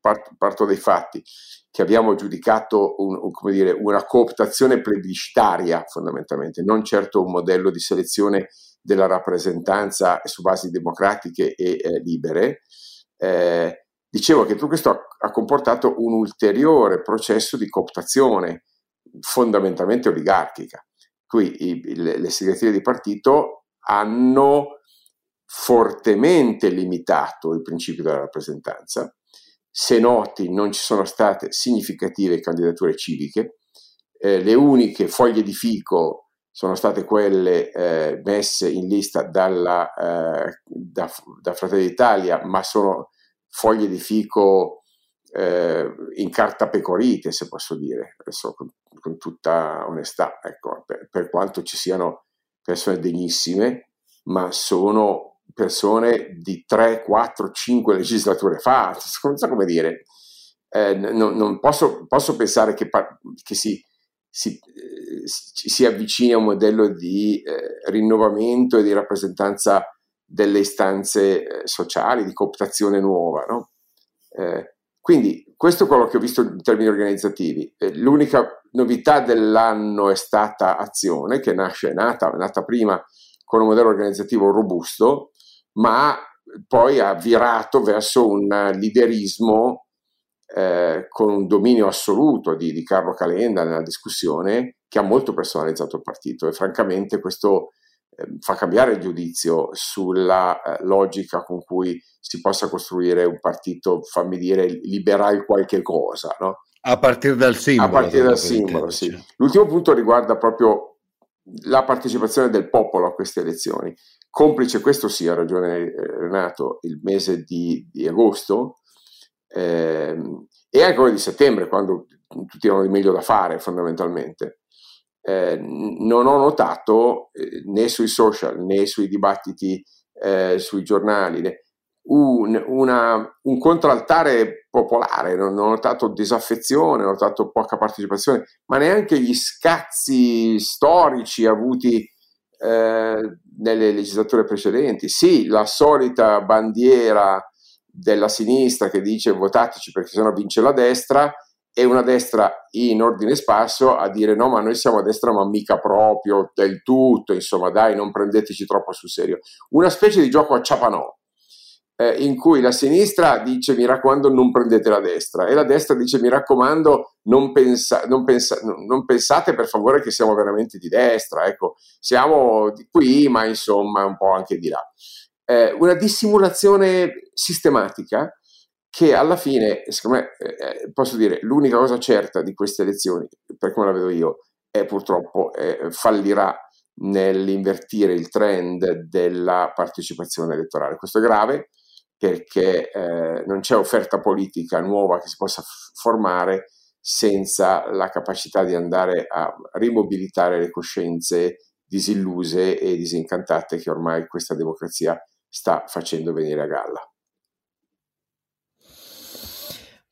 parto, parto dai fatti che abbiamo giudicato un, un, dire, una cooptazione plebiscitaria fondamentalmente, non certo un modello di selezione della rappresentanza su basi democratiche e eh, libere. Eh, dicevo che tutto questo ha, ha, comportato un ulteriore processo di cooptazione fondamentalmente oligarchica cui i, le, le segreterie di partito hanno fortemente limitato il principio della rappresentanza. Se noti, non ci sono state significative candidature civiche, eh, le uniche foglie di fico sono state quelle eh, messe in lista dalla, eh, da, da Fratelli d'Italia, ma sono foglie di fico eh, in carta pecorite, se posso dire, adesso con, con tutta onestà, ecco, per, per, quanto ci siano persone degnissime, ma sono persone di 3, 4, 5 legislature fa, non so come dire. Eh, non, non posso, posso, pensare che, che si, si, si, avvicini a un modello di eh, rinnovamento e di rappresentanza delle istanze eh, sociali, di cooptazione nuova. No? Eh, quindi questo è quello che ho visto in termini organizzativi. Eh, l'unica novità dell'anno è stata Azione, che nasce, è nata, è nata prima con un modello organizzativo robusto, ma poi ha virato verso un liderismo eh, con un dominio assoluto di, di, Carlo Calenda nella discussione che ha molto personalizzato il partito e francamente questo eh, fa cambiare il giudizio sulla eh, logica con cui si possa costruire un partito, fammi dire, liberal qualche cosa. No? A partire dal simbolo. A partire dal simbolo, sì. L'ultimo punto riguarda proprio la partecipazione del popolo a queste elezioni. Complice, questo sì, ha ragione eh, Renato, il mese di, di agosto, eh, e anche quello di settembre, quando tutti hanno di meglio da fare fondamentalmente. Eh, non ho notato eh, né sui social né sui dibattiti eh, sui giornali un, una, un, contraltare popolare, non, non, ho notato disaffezione, ho notato poca partecipazione, ma neanche gli scazzi storici avuti eh, nelle legislature precedenti. Sì, la solita bandiera della sinistra che dice votateci perché sennò vince la destra e una destra in ordine sparso a dire no ma noi siamo a destra ma mica proprio del tutto insomma dai non prendeteci troppo sul serio. Una specie di gioco a ciapanò eh, in cui la sinistra dice mi raccomando non prendete la destra. E la destra dice mi raccomando non, pensa, non, pensa, non pensate per favore che siamo veramente di destra ecco siamo di qui ma insomma un po' anche di là. Eh, una dissimulazione sistematica che alla fine, secondo me, eh, posso dire, l'unica cosa certa di queste elezioni, per come la vedo io, è purtroppo eh, fallirà nell'invertire il trend della partecipazione elettorale. Questo è grave perché eh, non c'è offerta politica nuova che si possa f- formare senza la capacità di andare a rimobilitare le coscienze disilluse e disincantate che ormai questa democrazia sta facendo venire a galla.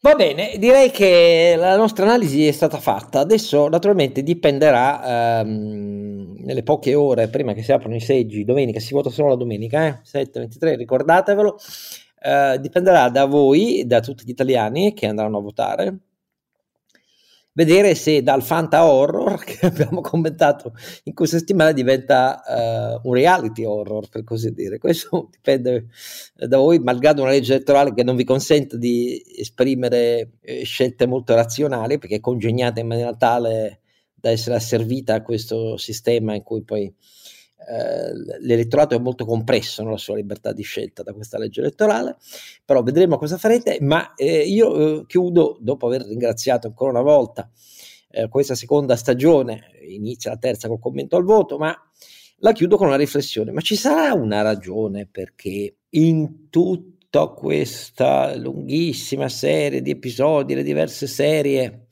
Va bene, direi che la nostra analisi è stata fatta. Adesso naturalmente dipenderà ehm, nelle poche ore prima che si aprono i seggi, domenica si vota solo la domenica, eh? 7-23, ricordatevelo. Eh, dipenderà da voi, da tutti gli italiani che andranno a votare, vedere se dal fanta horror che abbiamo commentato in questa settimana diventa uh, un reality horror, per così dire. Questo dipende da voi, malgrado una legge elettorale che non vi consente di esprimere eh, scelte molto razionali, perché è congegnata in maniera tale da essere asservita a questo sistema in cui poi eh, l'elettorato è molto compresso nella sua libertà di scelta da questa legge elettorale, però vedremo cosa farete, ma eh, io eh, chiudo dopo aver ringraziato ancora una volta eh, questa seconda stagione, inizia la terza col commento al voto, ma la chiudo con una riflessione, ma ci sarà una ragione perché in tutta questa lunghissima serie di episodi, le diverse serie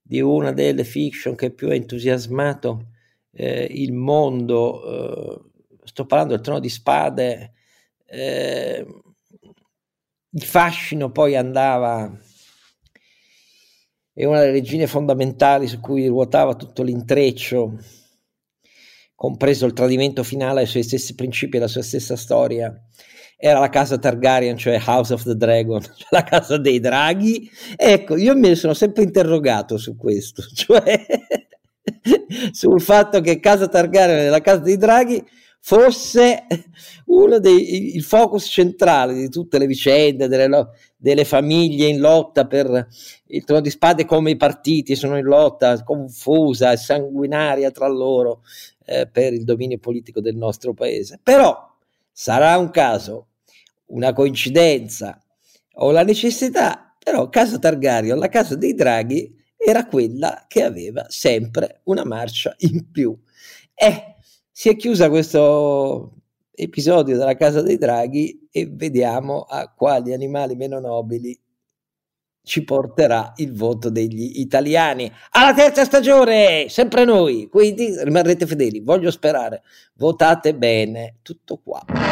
di una delle fiction che più ha entusiasmato eh, il mondo, eh, sto parlando del trono di spade, eh, il fascino poi andava, è una delle regine fondamentali su cui ruotava tutto l'intreccio, compreso il tradimento finale ai suoi stessi principi e la sua stessa storia. Era la casa Targaryen, cioè House of the Dragon, la casa dei draghi. Ecco, io mi sono sempre interrogato su questo, cioè sul fatto che Casa Targaryen la casa dei draghi fosse uno dei il focus centrale di tutte le vicende delle, delle famiglie in lotta per il trono di spade come i partiti sono in lotta confusa e sanguinaria tra loro eh, per il dominio politico del nostro paese. Però sarà un caso una coincidenza o la necessità però casa Targaryen la casa dei draghi era quella che aveva sempre una marcia in più. E si è chiusa questo episodio della Casa dei Draghi e vediamo a quali animali meno nobili ci porterà il voto degli italiani alla terza stagione, sempre noi, quindi rimarrete fedeli, voglio sperare, votate bene, tutto qua.